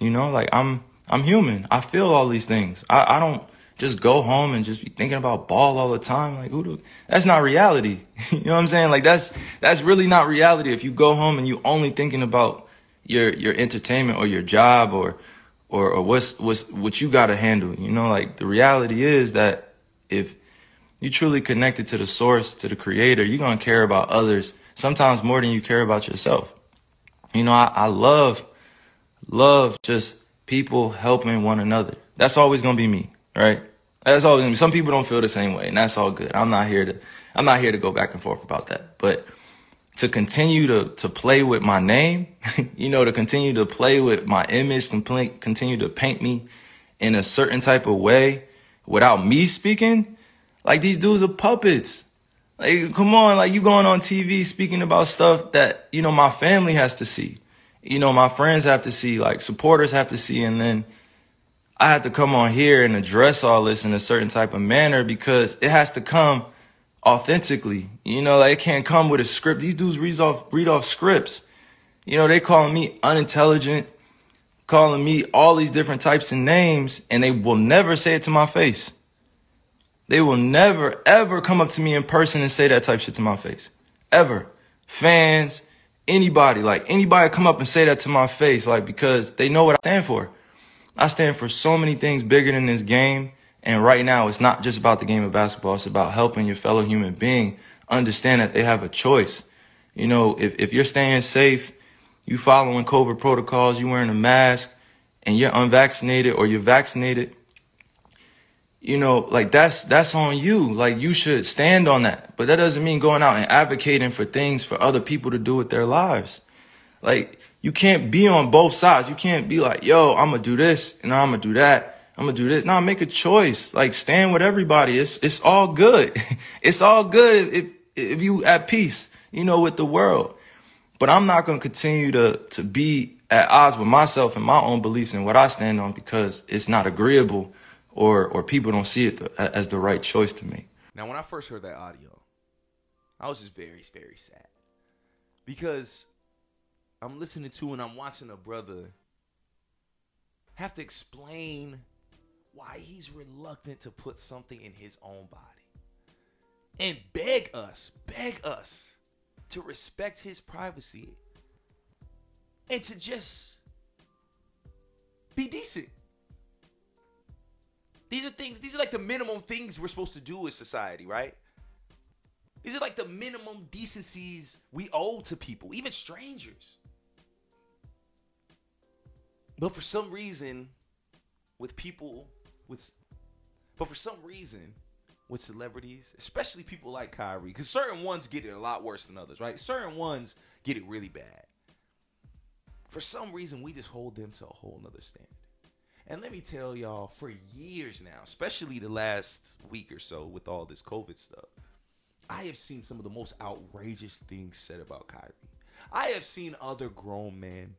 You know, like I'm, I'm human. I feel all these things. I, I don't, just go home and just be thinking about ball all the time. Like who do, that's not reality. you know what I'm saying? Like that's, that's really not reality. If you go home and you only thinking about your, your entertainment or your job or, or, or what's, what's, what you got to handle, you know, like the reality is that if you truly connected to the source, to the creator, you're going to care about others sometimes more than you care about yourself. You know, I, I love, love just people helping one another. That's always gonna be me, right? That's gonna. Some people don't feel the same way, and that's all good. I'm not here to I'm not here to go back and forth about that. But to continue to to play with my name, you know, to continue to play with my image, continue to paint me in a certain type of way without me speaking, like these dudes are puppets. Like, come on, like you going on TV speaking about stuff that, you know, my family has to see. You know, my friends have to see, like supporters have to see, and then I have to come on here and address all this in a certain type of manner because it has to come authentically. You know, like it can't come with a script. These dudes read off read off scripts. You know, they calling me unintelligent, calling me all these different types of names, and they will never say it to my face. They will never ever come up to me in person and say that type shit to my face. Ever. Fans, anybody, like anybody come up and say that to my face, like because they know what I stand for. I stand for so many things bigger than this game. And right now, it's not just about the game of basketball. It's about helping your fellow human being understand that they have a choice. You know, if, if you're staying safe, you following COVID protocols, you wearing a mask, and you're unvaccinated or you're vaccinated, you know, like that's that's on you. Like you should stand on that. But that doesn't mean going out and advocating for things for other people to do with their lives. Like you can't be on both sides. You can't be like, yo, I'm gonna do this and I'm gonna do that. I'm gonna do this. No, make a choice. Like stand with everybody. It's it's all good. it's all good if if you at peace, you know, with the world. But I'm not gonna continue to to be at odds with myself and my own beliefs and what I stand on because it's not agreeable or or people don't see it the, as the right choice to make. Now, when I first heard that audio, I was just very, very sad because I'm listening to and I'm watching a brother have to explain why he's reluctant to put something in his own body and beg us, beg us to respect his privacy and to just be decent. These are things, these are like the minimum things we're supposed to do as society, right? These are like the minimum decencies we owe to people, even strangers. But for some reason, with people, with, but for some reason, with celebrities, especially people like Kyrie, because certain ones get it a lot worse than others, right? Certain ones get it really bad. For some reason, we just hold them to a whole nother standard. And let me tell y'all, for years now, especially the last week or so with all this COVID stuff, I have seen some of the most outrageous things said about Kyrie. I have seen other grown men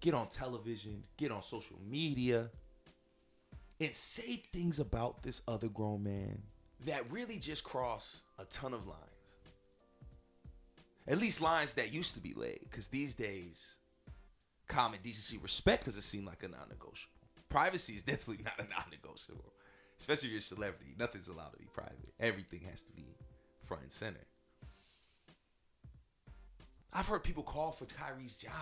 get on television, get on social media, and say things about this other grown man that really just cross a ton of lines. At least lines that used to be laid, because these days, common decency, respect doesn't seem like a non-negotiable. Privacy is definitely not a non-negotiable, especially if you're a celebrity. Nothing's allowed to be private. Everything has to be front and center. I've heard people call for Kyrie's job.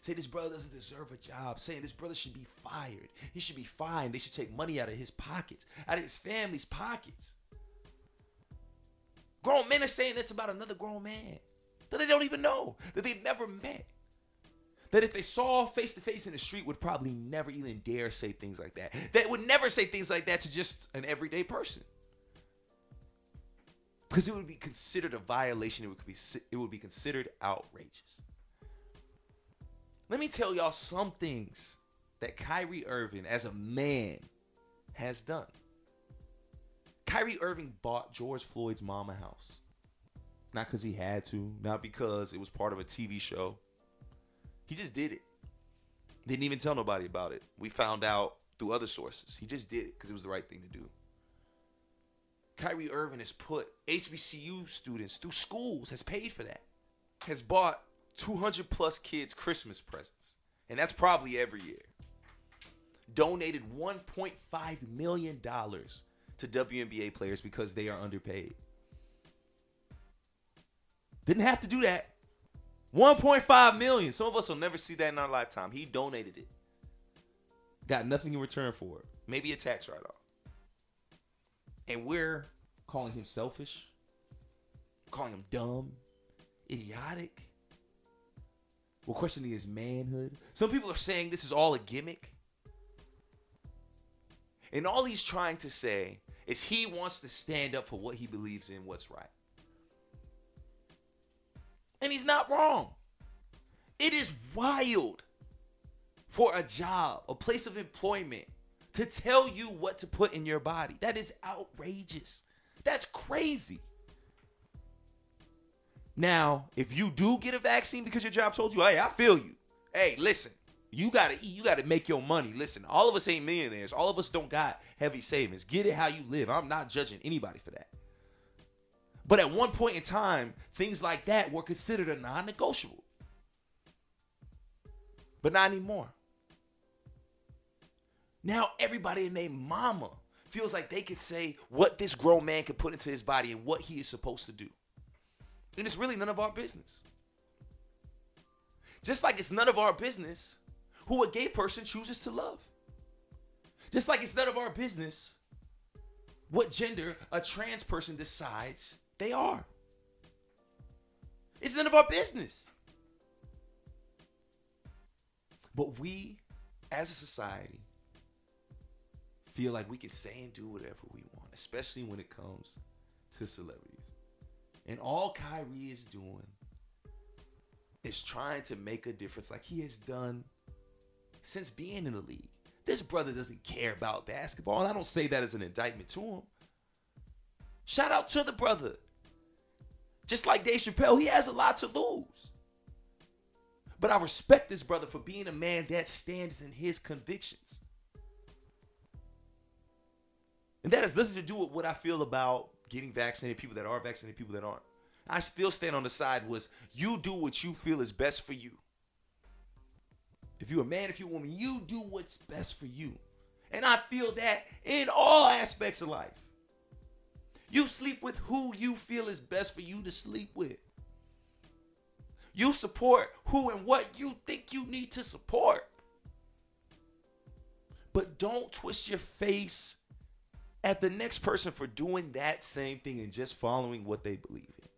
Say this brother doesn't deserve a job. Saying this brother should be fired. He should be fined. They should take money out of his pockets, out of his family's pockets. Grown men are saying this about another grown man that they don't even know, that they've never met. That if they saw face to face in the street would probably never even dare say things like that. That would never say things like that to just an everyday person. Because it would be considered a violation. It would be it would be considered outrageous. Let me tell y'all some things that Kyrie Irving, as a man, has done. Kyrie Irving bought George Floyd's mama house. Not because he had to, not because it was part of a TV show. He just did it. Didn't even tell nobody about it. We found out through other sources. He just did it because it was the right thing to do. Kyrie Irving has put HBCU students through schools, has paid for that, has bought 200 plus kids Christmas presents. And that's probably every year. Donated $1.5 million to WNBA players because they are underpaid. Didn't have to do that. 1.5 million. Some of us will never see that in our lifetime. He donated it. Got nothing in return for it. Maybe a tax write off. And we're calling him selfish, calling him dumb, idiotic. We're questioning his manhood. Some people are saying this is all a gimmick. And all he's trying to say is he wants to stand up for what he believes in, what's right. And he's not wrong. It is wild for a job, a place of employment, to tell you what to put in your body. That is outrageous. That's crazy. Now, if you do get a vaccine because your job told you, hey, I feel you. Hey, listen, you gotta eat, you gotta make your money. Listen, all of us ain't millionaires. All of us don't got heavy savings. Get it how you live. I'm not judging anybody for that. But at one point in time, things like that were considered a non-negotiable. But not anymore. Now everybody and their mama feels like they can say what this grown man can put into his body and what he is supposed to do. And it's really none of our business. Just like it's none of our business who a gay person chooses to love. Just like it's none of our business what gender a trans person decides they are. It's none of our business. But we, as a society, feel like we can say and do whatever we want, especially when it comes to celebrities. And all Kyrie is doing is trying to make a difference like he has done since being in the league. This brother doesn't care about basketball, and I don't say that as an indictment to him. Shout out to the brother. Just like Dave Chappelle, he has a lot to lose. But I respect this brother for being a man that stands in his convictions. And that has nothing to do with what I feel about getting vaccinated, people that are vaccinated, people that aren't. I still stand on the side was you do what you feel is best for you. If you're a man, if you're a woman, you do what's best for you. And I feel that in all aspects of life. You sleep with who you feel is best for you to sleep with. You support who and what you think you need to support. But don't twist your face at the next person for doing that same thing and just following what they believe in.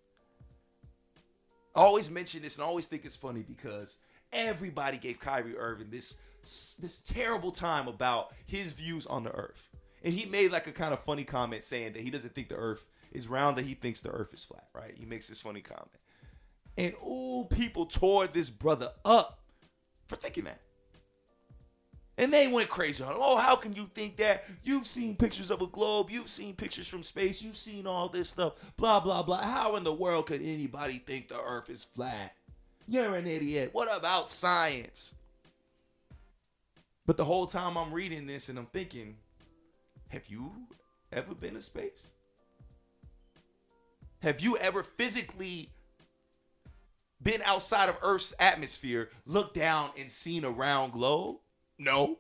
I always mention this and I always think it's funny because everybody gave Kyrie Irving this this terrible time about his views on the earth. And he made like a kind of funny comment saying that he doesn't think the earth is round, that he thinks the earth is flat, right? He makes this funny comment. And ooh, people tore this brother up for thinking that. And they went crazy on. Oh, how can you think that? You've seen pictures of a globe. You've seen pictures from space. You've seen all this stuff. Blah, blah, blah. How in the world could anybody think the earth is flat? You're an idiot. What about science? But the whole time I'm reading this and I'm thinking, have you ever been to space? Have you ever physically been outside of Earth's atmosphere, looked down and seen a round globe? No.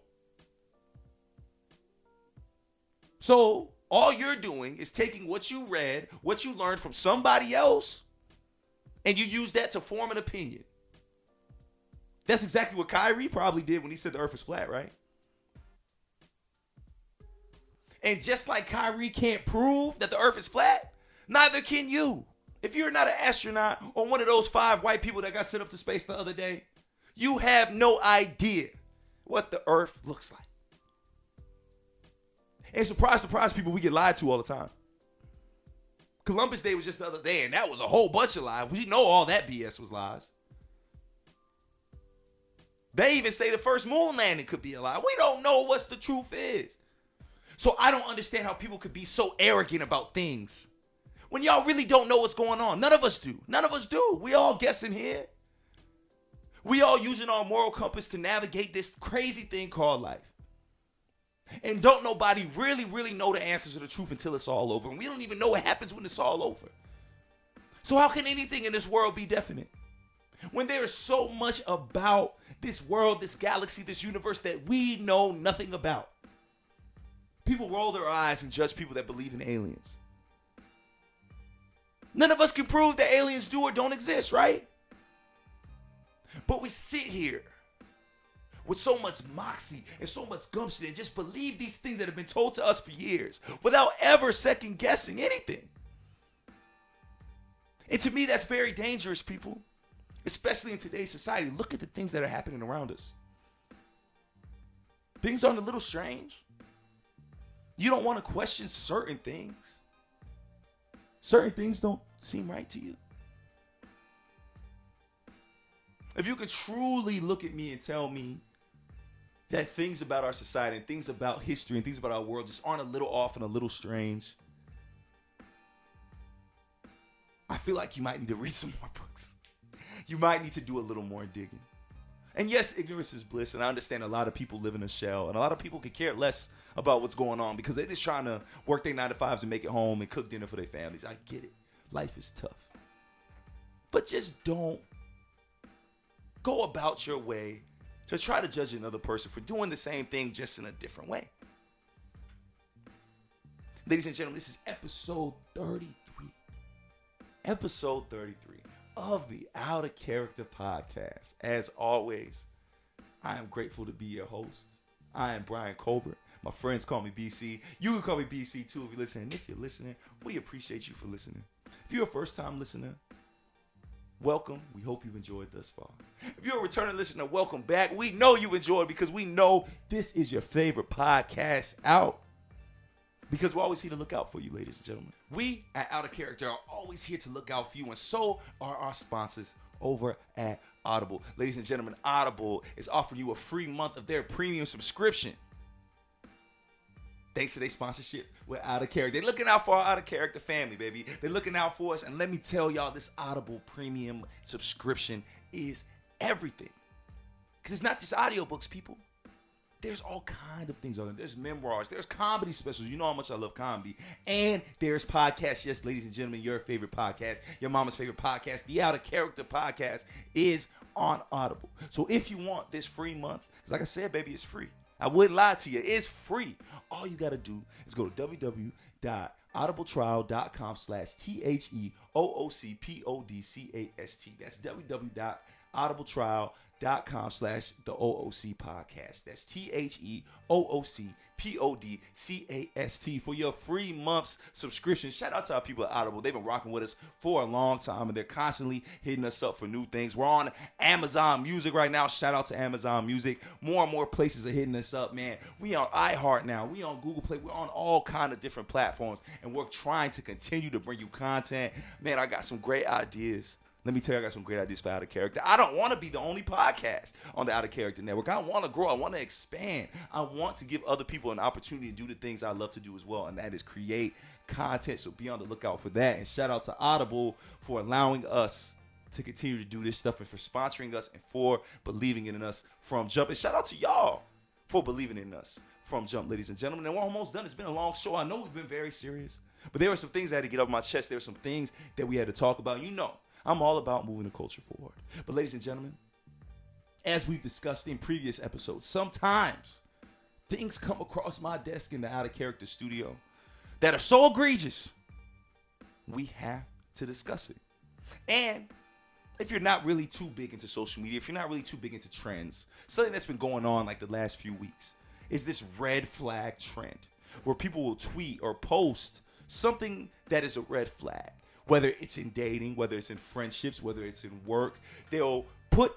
So all you're doing is taking what you read, what you learned from somebody else, and you use that to form an opinion. That's exactly what Kyrie probably did when he said the earth is flat, right? And just like Kyrie can't prove that the earth is flat, neither can you. If you're not an astronaut or one of those five white people that got sent up to space the other day, you have no idea what the earth looks like. And surprise, surprise, people, we get lied to all the time. Columbus Day was just the other day, and that was a whole bunch of lies. We know all that BS was lies. They even say the first moon landing could be a lie. We don't know what the truth is. So I don't understand how people could be so arrogant about things when y'all really don't know what's going on. None of us do. None of us do. We all guessing here. We all using our moral compass to navigate this crazy thing called life. And don't nobody really, really know the answers to the truth until it's all over. And we don't even know what happens when it's all over. So how can anything in this world be definite? When there is so much about this world, this galaxy, this universe that we know nothing about. People roll their eyes and judge people that believe in aliens. None of us can prove that aliens do or don't exist, right? But we sit here with so much moxie and so much gumption and just believe these things that have been told to us for years without ever second guessing anything. And to me, that's very dangerous, people, especially in today's society. Look at the things that are happening around us. Things aren't a little strange. You don't want to question certain things. Certain things don't seem right to you. If you could truly look at me and tell me that things about our society and things about history and things about our world just aren't a little off and a little strange, I feel like you might need to read some more books. You might need to do a little more digging. And yes, ignorance is bliss, and I understand a lot of people live in a shell, and a lot of people could care less about what's going on because they're just trying to work their nine to fives and make it home and cook dinner for their families. I get it. Life is tough. But just don't go about your way to try to judge another person for doing the same thing just in a different way. Ladies and gentlemen, this is episode 33. Episode 33 of the Out of Character podcast. As always, I am grateful to be your host. I am Brian Colbert. My friends call me BC. You can call me BC too if you're listening. If you're listening, we appreciate you for listening. If you're a first time listener, welcome. We hope you've enjoyed thus far. If you're a returning listener, welcome back. We know you enjoyed because we know this is your favorite podcast out. Because we're always here to look out for you, ladies and gentlemen. We at Out of Character are always here to look out for you, and so are our sponsors over at Audible. Ladies and gentlemen, Audible is offering you a free month of their premium subscription. Thanks to their sponsorship with Out of Character. They're looking out for our Out of Character family, baby. They're looking out for us. And let me tell y'all, this Audible premium subscription is everything. Because it's not just audiobooks, people. There's all kind of things on there. There's memoirs. There's comedy specials. You know how much I love comedy. And there's podcasts. Yes, ladies and gentlemen, your favorite podcast, your mama's favorite podcast, the Out of Character podcast is on Audible. So if you want this free month, because like I said, baby, it's free. I wouldn't lie to you. It's free. All you got to do is go to www.audibletrial.com slash T-H-E-O-O-C-P-O-D-C-A-S-T. That's www.audibletrial.com slash the OOC podcast. That's T-H-E-O-O-C-P-O-D-C-A-S-T for your free month's subscription. Shout out to our people at Audible. They've been rocking with us for a long time and they're constantly hitting us up for new things. We're on Amazon Music right now. Shout out to Amazon Music. More and more places are hitting us up, man. We on iHeart now. We on Google Play. We're on all kind of different platforms and we're trying to continue to bring you content. Man, I got some great ideas. Let me tell you, I got some great ideas for Out of Character. I don't want to be the only podcast on the Out of Character Network. I want to grow. I want to expand. I want to give other people an opportunity to do the things I love to do as well, and that is create content. So be on the lookout for that. And shout out to Audible for allowing us to continue to do this stuff and for sponsoring us and for believing in us from jump. And shout out to y'all for believing in us from jump, ladies and gentlemen. And we're almost done. It's been a long show. I know we've been very serious, but there were some things I had to get off my chest. There were some things that we had to talk about. You know. I'm all about moving the culture forward. But, ladies and gentlemen, as we've discussed in previous episodes, sometimes things come across my desk in the out of character studio that are so egregious, we have to discuss it. And if you're not really too big into social media, if you're not really too big into trends, something that's been going on like the last few weeks is this red flag trend where people will tweet or post something that is a red flag whether it's in dating, whether it's in friendships, whether it's in work, they'll put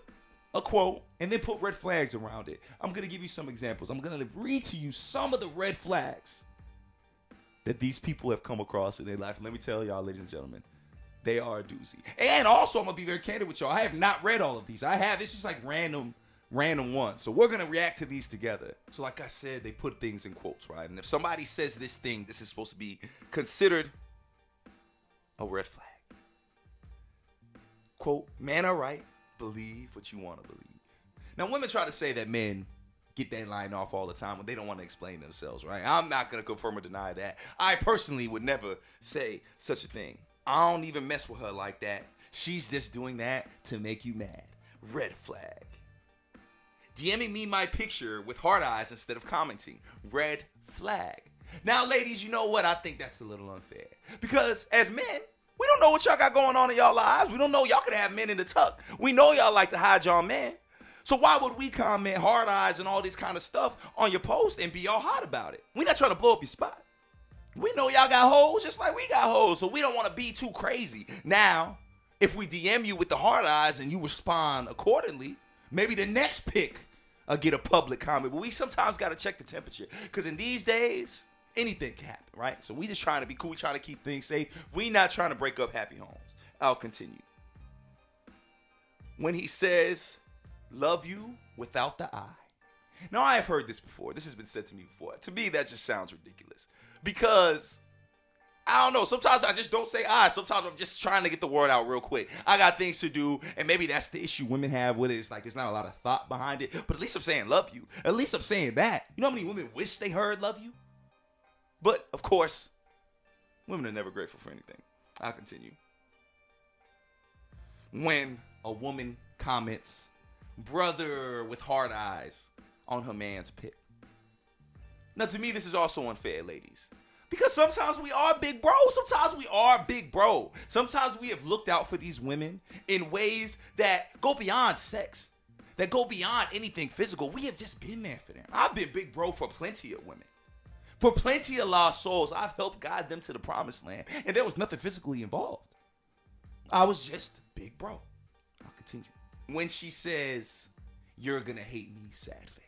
a quote and then put red flags around it. I'm going to give you some examples. I'm going to read to you some of the red flags that these people have come across in their life. Let me tell y'all, ladies and gentlemen, they are a doozy. And also, I'm going to be very candid with y'all. I have not read all of these. I have, it's just like random random ones. So we're gonna react to these together. So like I said, they put things in quotes, right? And if somebody says this thing, this is supposed to be considered a red flag. Quote, man, are right, believe what you want to believe. Now, women try to say that men get that line off all the time when they don't want to explain themselves, right? I'm not going to confirm or deny that. I personally would never say such a thing. I don't even mess with her like that. She's just doing that to make you mad. Red flag. DMing me my picture with hard eyes instead of commenting. Red flag. Now, ladies, you know what? I think that's a little unfair. Because as men, we don't know what y'all got going on in y'all lives. We don't know y'all can have men in the tuck. We know y'all like to hide y'all men. So why would we comment hard eyes and all this kind of stuff on your post and be all hot about it? We're not trying to blow up your spot. We know y'all got hoes just like we got hoes, so we don't want to be too crazy. Now, if we DM you with the hard eyes and you respond accordingly, maybe the next pick uh, get a public comment. But we sometimes got to check the temperature because in these days, anything can happen, right? So we just trying to be cool, trying to keep things safe. We not trying to break up happy homes. I'll continue. When he says, "Love you without the I." Now I have heard this before. This has been said to me before. To me, that just sounds ridiculous because I don't know. Sometimes I just don't say I. Sometimes I'm just trying to get the word out real quick. I got things to do, and maybe that's the issue women have with it. It's like there's not a lot of thought behind it. But at least I'm saying love you. At least I'm saying that. You know how many women wish they heard love you? But of course, women are never grateful for anything. I'll continue. When a woman comments, brother with hard eyes, on her man's pic. Now, to me, this is also unfair, ladies. Because sometimes we are big bro. Sometimes we are big bro. Sometimes we have looked out for these women in ways that go beyond sex, that go beyond anything physical. We have just been there for them. I've been big bro for plenty of women. For plenty of lost souls, I've helped guide them to the promised land, and there was nothing physically involved. I was just big bro. I'll continue. When she says, You're gonna hate me, sad face.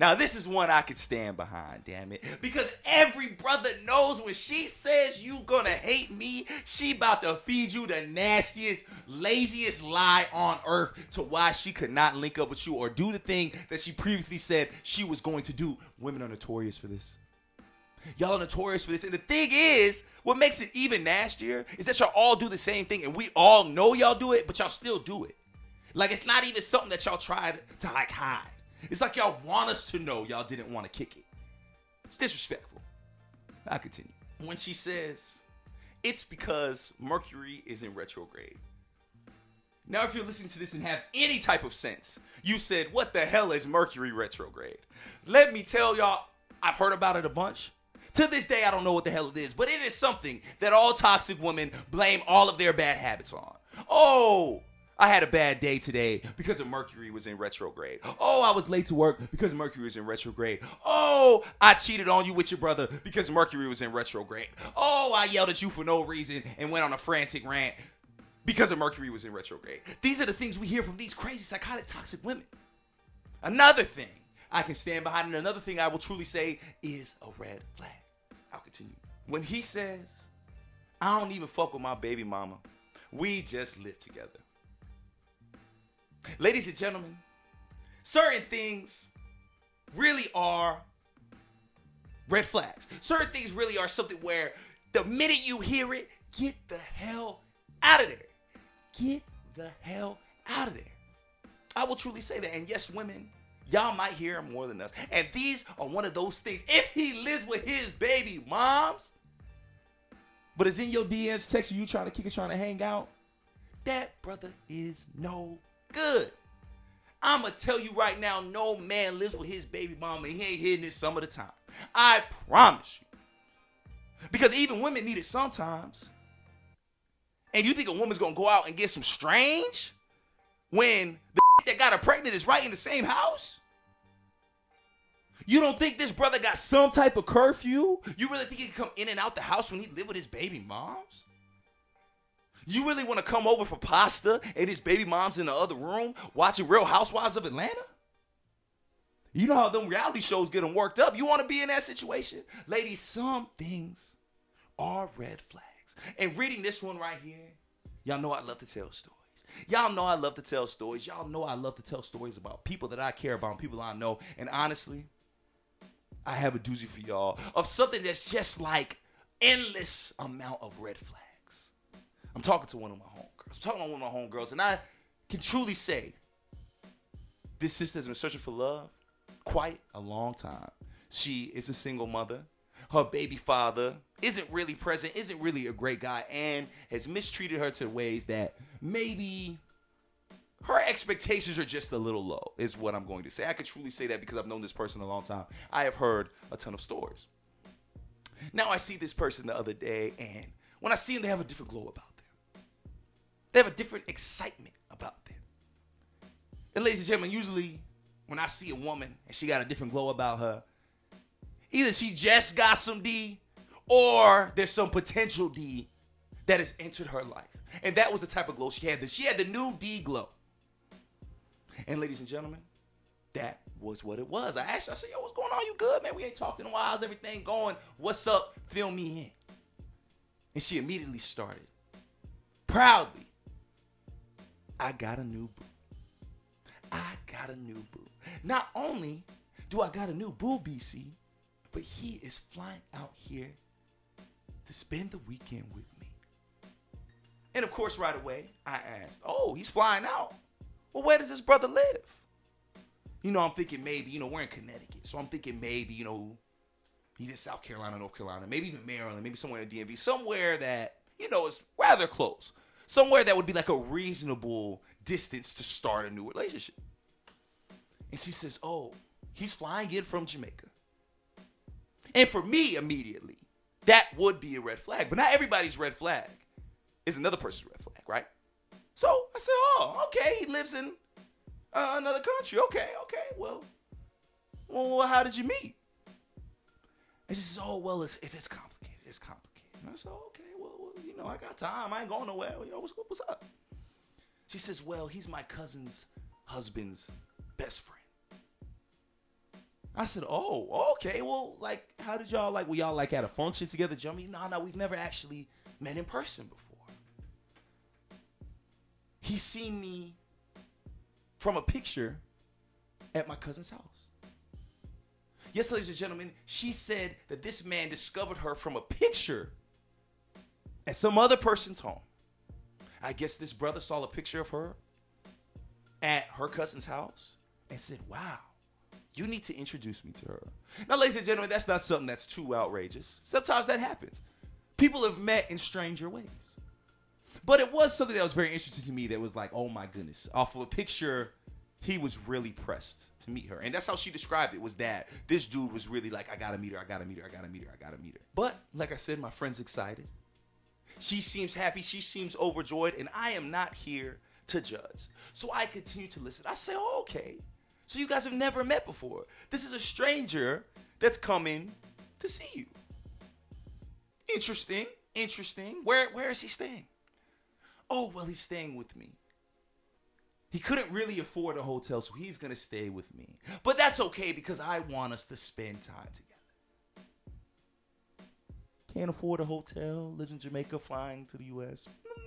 Now, this is one I could stand behind, damn it. Because every brother knows when she says you gonna hate me, she about to feed you the nastiest, laziest lie on earth to why she could not link up with you or do the thing that she previously said she was going to do. Women are notorious for this. Y'all are notorious for this. And the thing is, what makes it even nastier is that y'all all do the same thing and we all know y'all do it, but y'all still do it. Like it's not even something that y'all tried to like hide. It's like y'all want us to know y'all didn't want to kick it. It's disrespectful. I continue. When she says, it's because Mercury is in retrograde. Now, if you're listening to this and have any type of sense, you said, what the hell is Mercury retrograde? Let me tell y'all, I've heard about it a bunch. To this day, I don't know what the hell it is, but it is something that all toxic women blame all of their bad habits on. Oh, I had a bad day today because of Mercury was in retrograde. Oh, I was late to work because Mercury was in retrograde. Oh, I cheated on you with your brother because Mercury was in retrograde. Oh, I yelled at you for no reason and went on a frantic rant because of Mercury was in retrograde. These are the things we hear from these crazy, psychotic, toxic women. Another thing I can stand behind, and another thing I will truly say is a red flag. I'll continue. When he says, I don't even fuck with my baby mama, we just live together. Ladies and gentlemen, certain things really are red flags. Certain things really are something where the minute you hear it, get the hell out of there. Get the hell out of there. I will truly say that. And yes, women, y'all might hear more than us. And these are one of those things. If he lives with his baby moms, but is in your DMs texting you trying to kick it, trying to hang out, that brother is no good. I'ma tell you right now, no man lives with his baby mama and he ain't hitting it some of the time. I promise you. Because even women need it sometimes. And you think a woman's gonna go out and get some strange when the that got her pregnant is right in the same house? You don't think this brother got some type of curfew? You really think he can come in and out the house when he live with his baby moms? You really want to come over for pasta and his baby mom's in the other room watching Real Housewives of Atlanta? You know how them reality shows get them worked up. You want to be in that situation? Ladies, some things are red flags. And reading this one right here, y'all know I love to tell stories. Y'all know I love to tell stories. Y'all know I love to tell stories about people that I care about and people I know. And honestly, I have a doozy for y'all of something that's just like endless amount of red flags. I'm talking to one of my homegirls. I'm talking to one of my homegirls, and I can truly say this sister has been searching for love quite a long time. She is a single mother. Her baby father isn't really present, isn't really a great guy, and has mistreated her to ways that maybe her expectations are just a little low, is what I'm going to say. I can truly say that because I've known this person a long time. I have heard a ton of stories. Now I see this person the other day, and when I see them, they have a different glow about. They have a different excitement about them. And ladies and gentlemen, usually when I see a woman and she got a different glow about her, either she just got some D or there's some potential D that has entered her life. And that was the type of glow she had. She had the new D glow. And ladies and gentlemen, that was what it was. I asked her, I said, yo, what's going on? You good, man? We ain't talked in a while. How's everything going? What's up? Fill me in. And she immediately started. Proudly. I got a new boo. I got a new boo. Not only do I got a new boo, BC, but he is flying out here to spend the weekend with me. And of course, right away, I asked, Oh, he's flying out. Well, where does his brother live? You know, I'm thinking maybe, you know, we're in Connecticut. So I'm thinking maybe, you know, he's in South Carolina, North Carolina, maybe even Maryland, maybe somewhere in the DMV, somewhere that, you know, is rather close. Somewhere that would be like a reasonable distance to start a new relationship. And she says, Oh, he's flying in from Jamaica. And for me, immediately, that would be a red flag. But not everybody's red flag is another person's red flag, right? So I said, Oh, okay, he lives in uh, another country. Okay, okay, well, well, how did you meet? And she says, Oh, well, it's, it's, it's complicated. It's complicated. And I said, Okay, well, well, you know, I got time. I ain't going nowhere. Know, what's, what's up? She says, Well, he's my cousin's husband's best friend. I said, "Oh, okay. Well, like, how did y'all like? Were y'all like at a function together, Jummy? No, no, we've never actually met in person before. He's seen me from a picture at my cousin's house. Yes, ladies and gentlemen, she said that this man discovered her from a picture at some other person's home. I guess this brother saw a picture of her at her cousin's house and said, Wow, you need to introduce me to her. Now, ladies and gentlemen, that's not something that's too outrageous. Sometimes that happens. People have met in stranger ways. But it was something that was very interesting to me that was like, oh my goodness. Off of a picture, he was really pressed to meet her. And that's how she described it was that this dude was really like, I gotta meet her, I gotta meet her, I gotta meet her, I gotta meet her. But like I said, my friend's excited. She seems happy, she seems overjoyed, and I am not here to judge. So I continue to listen. I say, oh, okay. So you guys have never met before. This is a stranger that's coming to see you. Interesting, interesting. Where where is he staying? Oh, well, he's staying with me. He couldn't really afford a hotel, so he's gonna stay with me. But that's okay because I want us to spend time together. Can't afford a hotel, lives in Jamaica, flying to the US. Mm,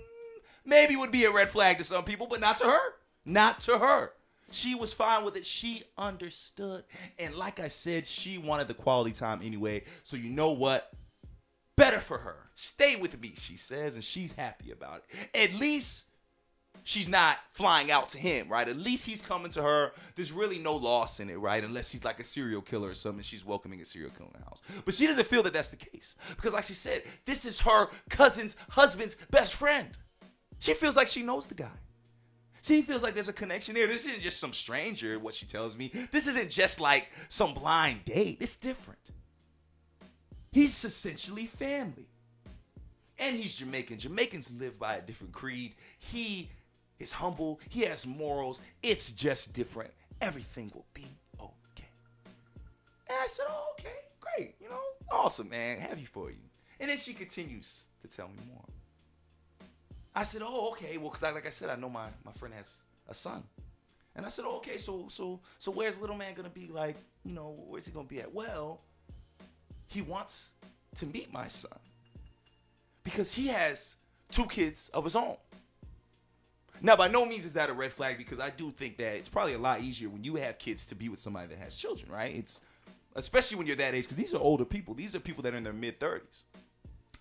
Maybe would be a red flag to some people, but not to her. Not to her. She was fine with it. She understood. And like I said, she wanted the quality time anyway. So you know what? Better for her. Stay with me, she says, and she's happy about it. At least she's not flying out to him, right? At least he's coming to her. There's really no loss in it, right? Unless he's like a serial killer or something. She's welcoming a serial killer in the house. But she doesn't feel that that's the case. Because, like she said, this is her cousin's husband's best friend. She feels like she knows the guy. She feels like there's a connection there. This isn't just some stranger, what she tells me. This isn't just like some blind date. It's different. He's essentially family. And he's Jamaican. Jamaicans live by a different creed. He is humble. He has morals. It's just different. Everything will be okay. And I said, oh, okay, great. You know, awesome, man. Happy for you. And then she continues to tell me more. I said, "Oh, okay. Well, because I, like I said, I know my my friend has a son." And I said, oh, "Okay, so so so where's little man gonna be? Like, you know, where's he gonna be at?" Well, he wants to meet my son because he has two kids of his own. Now, by no means is that a red flag because I do think that it's probably a lot easier when you have kids to be with somebody that has children, right? It's especially when you're that age because these are older people. These are people that are in their mid 30s.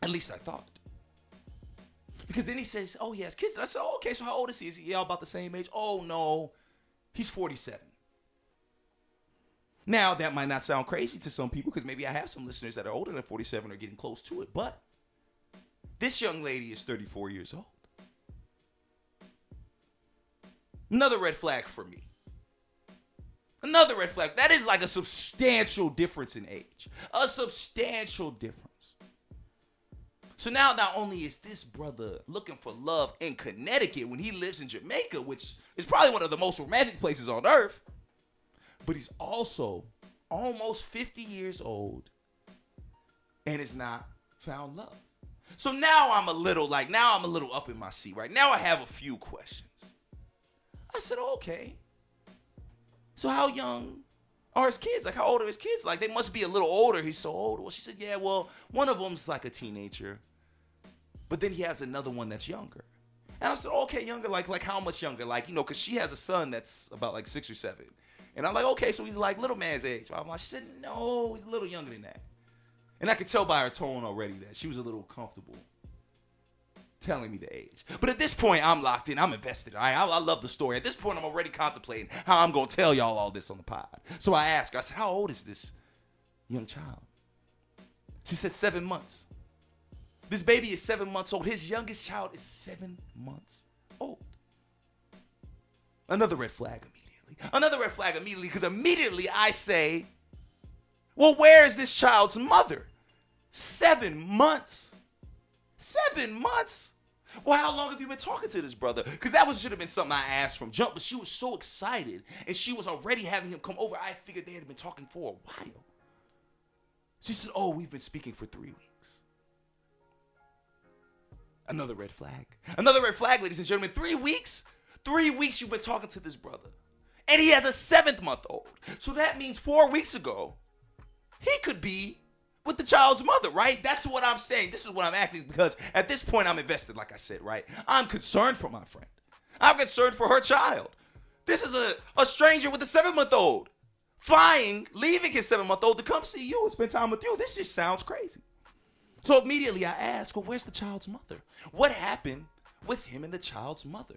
At least I thought. Because then he says, "Oh, he has kids." And I said, oh, "Okay, so how old is he? Is he all about the same age?" Oh no, he's 47. Now that might not sound crazy to some people because maybe I have some listeners that are older than 47 or getting close to it, but this young lady is 34 years old. Another red flag for me. Another red flag. That is like a substantial difference in age. A substantial difference. So now, not only is this brother looking for love in Connecticut when he lives in Jamaica, which is probably one of the most romantic places on earth, but he's also almost 50 years old and has not found love. So now I'm a little like, now I'm a little up in my seat, right? Now I have a few questions. I said, oh, okay. So how young are his kids? Like how old are his kids? Like they must be a little older. He's so old. Well, she said, yeah. Well, one of them's like a teenager, but then he has another one that's younger. And I said, okay, younger. Like like how much younger? Like you know, because she has a son that's about like six or seven. And I'm like, okay, so he's like little man's age. I'm like, she said, no, he's a little younger than that. And I could tell by her tone already that she was a little comfortable telling me the age. But at this point, I'm locked in. I'm invested. I, I, I love the story. At this point, I'm already contemplating how I'm going to tell y'all all this on the pod. So I asked her, I said, how old is this young child? She said, seven months. This baby is seven months old. His youngest child is seven months old. Another red flag immediately. Another red flag immediately because immediately I say, well, where is this child's mother? Seven months. Seven months. Well, how long have you been talking to this brother? Because that was should have been something I asked from jump, but she was so excited and she was already having him come over. I figured they had been talking for a while. She said, Oh, we've been speaking for three weeks. Another red flag. Another red flag, ladies and gentlemen. Three weeks? Three weeks you've been talking to this brother. And he has a seventh month old. So that means four weeks ago, he could be with the child's mother, right? That's what I'm saying. This is what I'm acting because at this point I'm invested, like I said, right? I'm concerned for my friend. I'm concerned for her child. This is a, a stranger with a seven month old flying, leaving his seven month old to come see you and spend time with you. This just sounds crazy. So immediately I ask, well, where's the child's mother? What happened with him and the child's mother?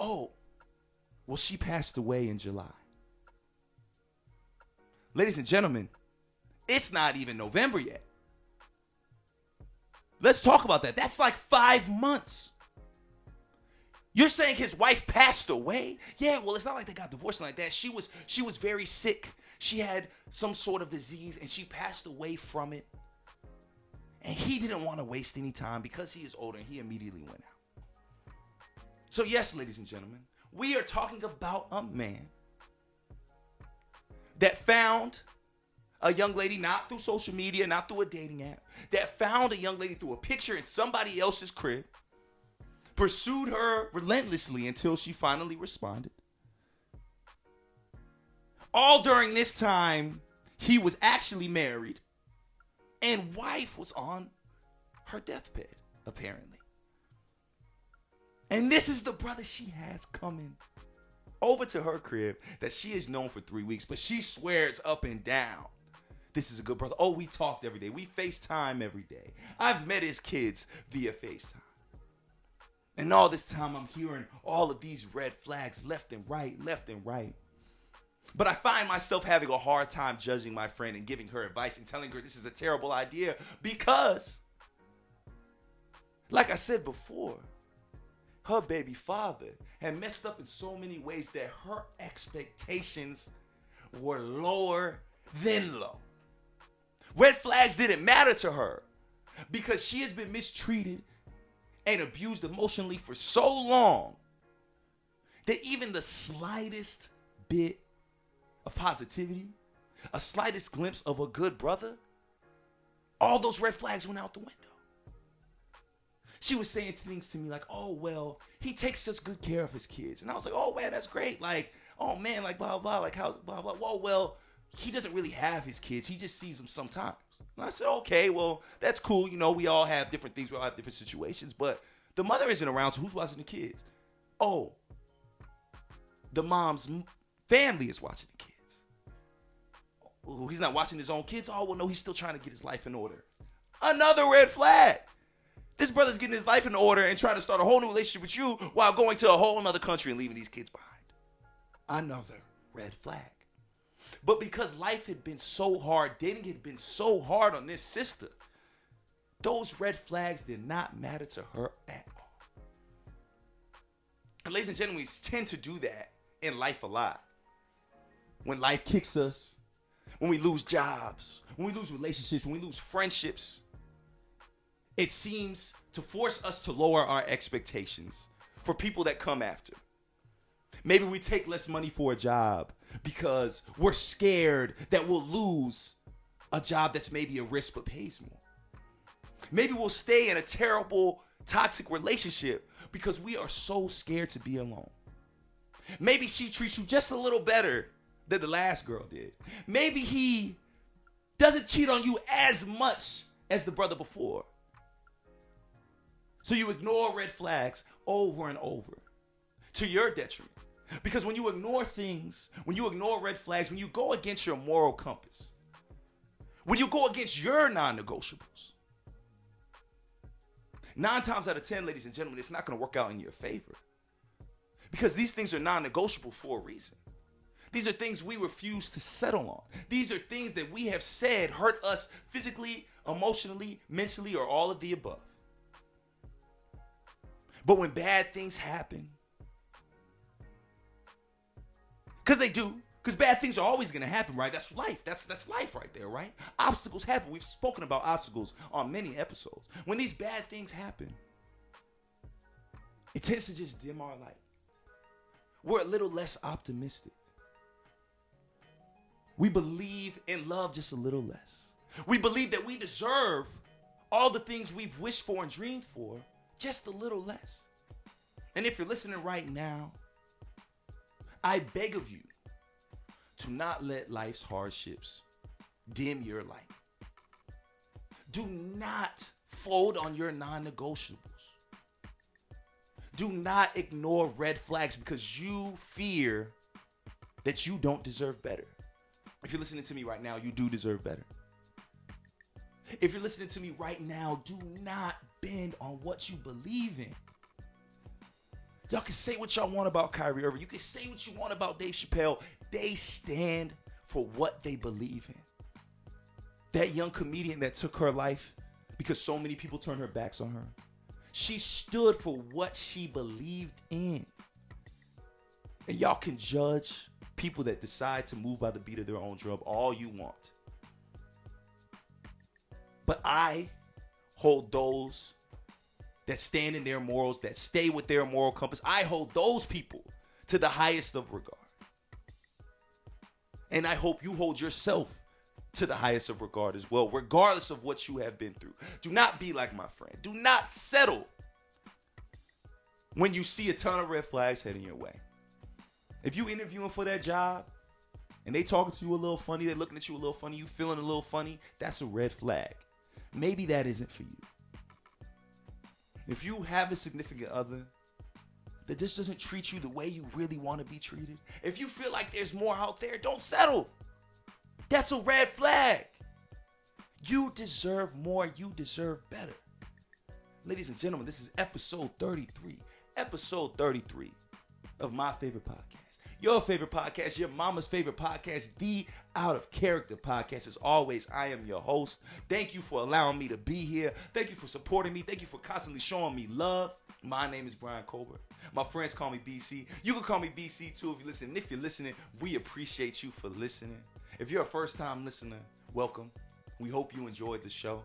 Oh, well, she passed away in July. Ladies and gentlemen, it's not even November yet. Let's talk about that. That's like five months. You're saying his wife passed away? Yeah, well, it's not like they got divorced like that. She was she was very sick. She had some sort of disease and she passed away from it. And he didn't want to waste any time because he is older and he immediately went out. So, yes, ladies and gentlemen, we are talking about a man that found a young lady not through social media, not through a dating app, that found a young lady through a picture in somebody else's crib, pursued her relentlessly until she finally responded. All during this time, he was actually married, and wife was on her deathbed, apparently. And this is the brother she has coming over to her crib that she has known for three weeks, but she swears up and down this is a good brother. Oh, we talked every day. We FaceTime every day. I've met his kids via FaceTime. And all this time, I'm hearing all of these red flags left and right, left and right. But I find myself having a hard time judging my friend and giving her advice and telling her this is a terrible idea because, like I said before, her baby father had messed up in so many ways that her expectations were lower than low. Red flags didn't matter to her because she has been mistreated and abused emotionally for so long that even the slightest bit of positivity, a slightest glimpse of a good brother, all those red flags went out the window. She was saying things to me like, oh, well, he takes such good care of his kids. And I was like, oh, man, that's great. Like, oh, man, like, blah, blah, like, how's, blah, blah. Whoa, well, he doesn't really have his kids. He just sees them sometimes. And I said, okay, well, that's cool. You know, we all have different things. We all have different situations. But the mother isn't around, so who's watching the kids? Oh, the mom's family is watching the kids. Oh, he's not watching his own kids. Oh, well, no, he's still trying to get his life in order. Another red flag. This brother's getting his life in order and trying to start a whole new relationship with you while going to a whole other country and leaving these kids behind. Another red flag. But because life had been so hard, dating had been so hard on this sister, those red flags did not matter to her at all. And ladies and gentlemen, we tend to do that in life a lot. When life kicks us, when we lose jobs, when we lose relationships, when we lose friendships, it seems to force us to lower our expectations for people that come after. Maybe we take less money for a job because we're scared that we'll lose a job that's maybe a risk but pays more. Maybe we'll stay in a terrible, toxic relationship because we are so scared to be alone. Maybe she treats you just a little better than the last girl did. Maybe he doesn't cheat on you as much as the brother before. So you ignore red flags over and over to your detriment. Because when you ignore things, when you ignore red flags, when you go against your moral compass, when you go against your non negotiables, nine times out of ten, ladies and gentlemen, it's not going to work out in your favor. Because these things are non negotiable for a reason. These are things we refuse to settle on. These are things that we have said hurt us physically, emotionally, mentally, or all of the above. But when bad things happen, because they do, because bad things are always going to happen, right? That's life. That's that's life right there, right? Obstacles happen. We've spoken about obstacles on many episodes. When these bad things happen, it tends to just dim our light. We're a little less optimistic. We believe in love just a little less. We believe that we deserve all the things we've wished for and dreamed for just a little less. And if you're listening right now, I beg of you to not let life's hardships dim your light. Do not fold on your non negotiables. Do not ignore red flags because you fear that you don't deserve better. If you're listening to me right now, you do deserve better. If you're listening to me right now, do not bend on what you believe in. Y'all can say what y'all want about Kyrie Irving. You can say what you want about Dave Chappelle. They stand for what they believe in. That young comedian that took her life because so many people turned her backs on her. She stood for what she believed in. And y'all can judge people that decide to move by the beat of their own drum all you want. But I hold those that stand in their morals, that stay with their moral compass, I hold those people to the highest of regard. And I hope you hold yourself to the highest of regard as well, regardless of what you have been through. Do not be like my friend. Do not settle when you see a ton of red flags heading your way. If you interviewing for that job and they talking to you a little funny, they looking at you a little funny, you feeling a little funny, that's a red flag. Maybe that isn't for you. If you have a significant other that just doesn't treat you the way you really want to be treated, if you feel like there's more out there, don't settle. That's a red flag. You deserve more. You deserve better. Ladies and gentlemen, this is episode 33. Episode 33 of my favorite podcast. Your favorite podcast, your mama's favorite podcast, the Out of Character podcast. As always, I am your host. Thank you for allowing me to be here. Thank you for supporting me. Thank you for constantly showing me love. My name is Brian Colbert. My friends call me BC. You can call me BC too if you listen. If you're listening, we appreciate you for listening. If you're a first time listener, welcome. We hope you enjoyed the show.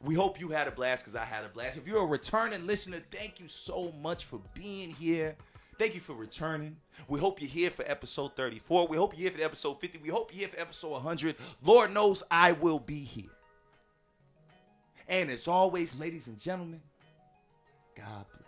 We hope you had a blast because I had a blast. If you're a returning listener, thank you so much for being here. Thank you for returning. We hope you're here for episode 34. We hope you're here for episode 50. We hope you're here for episode 100. Lord knows I will be here. And as always, ladies and gentlemen, God bless.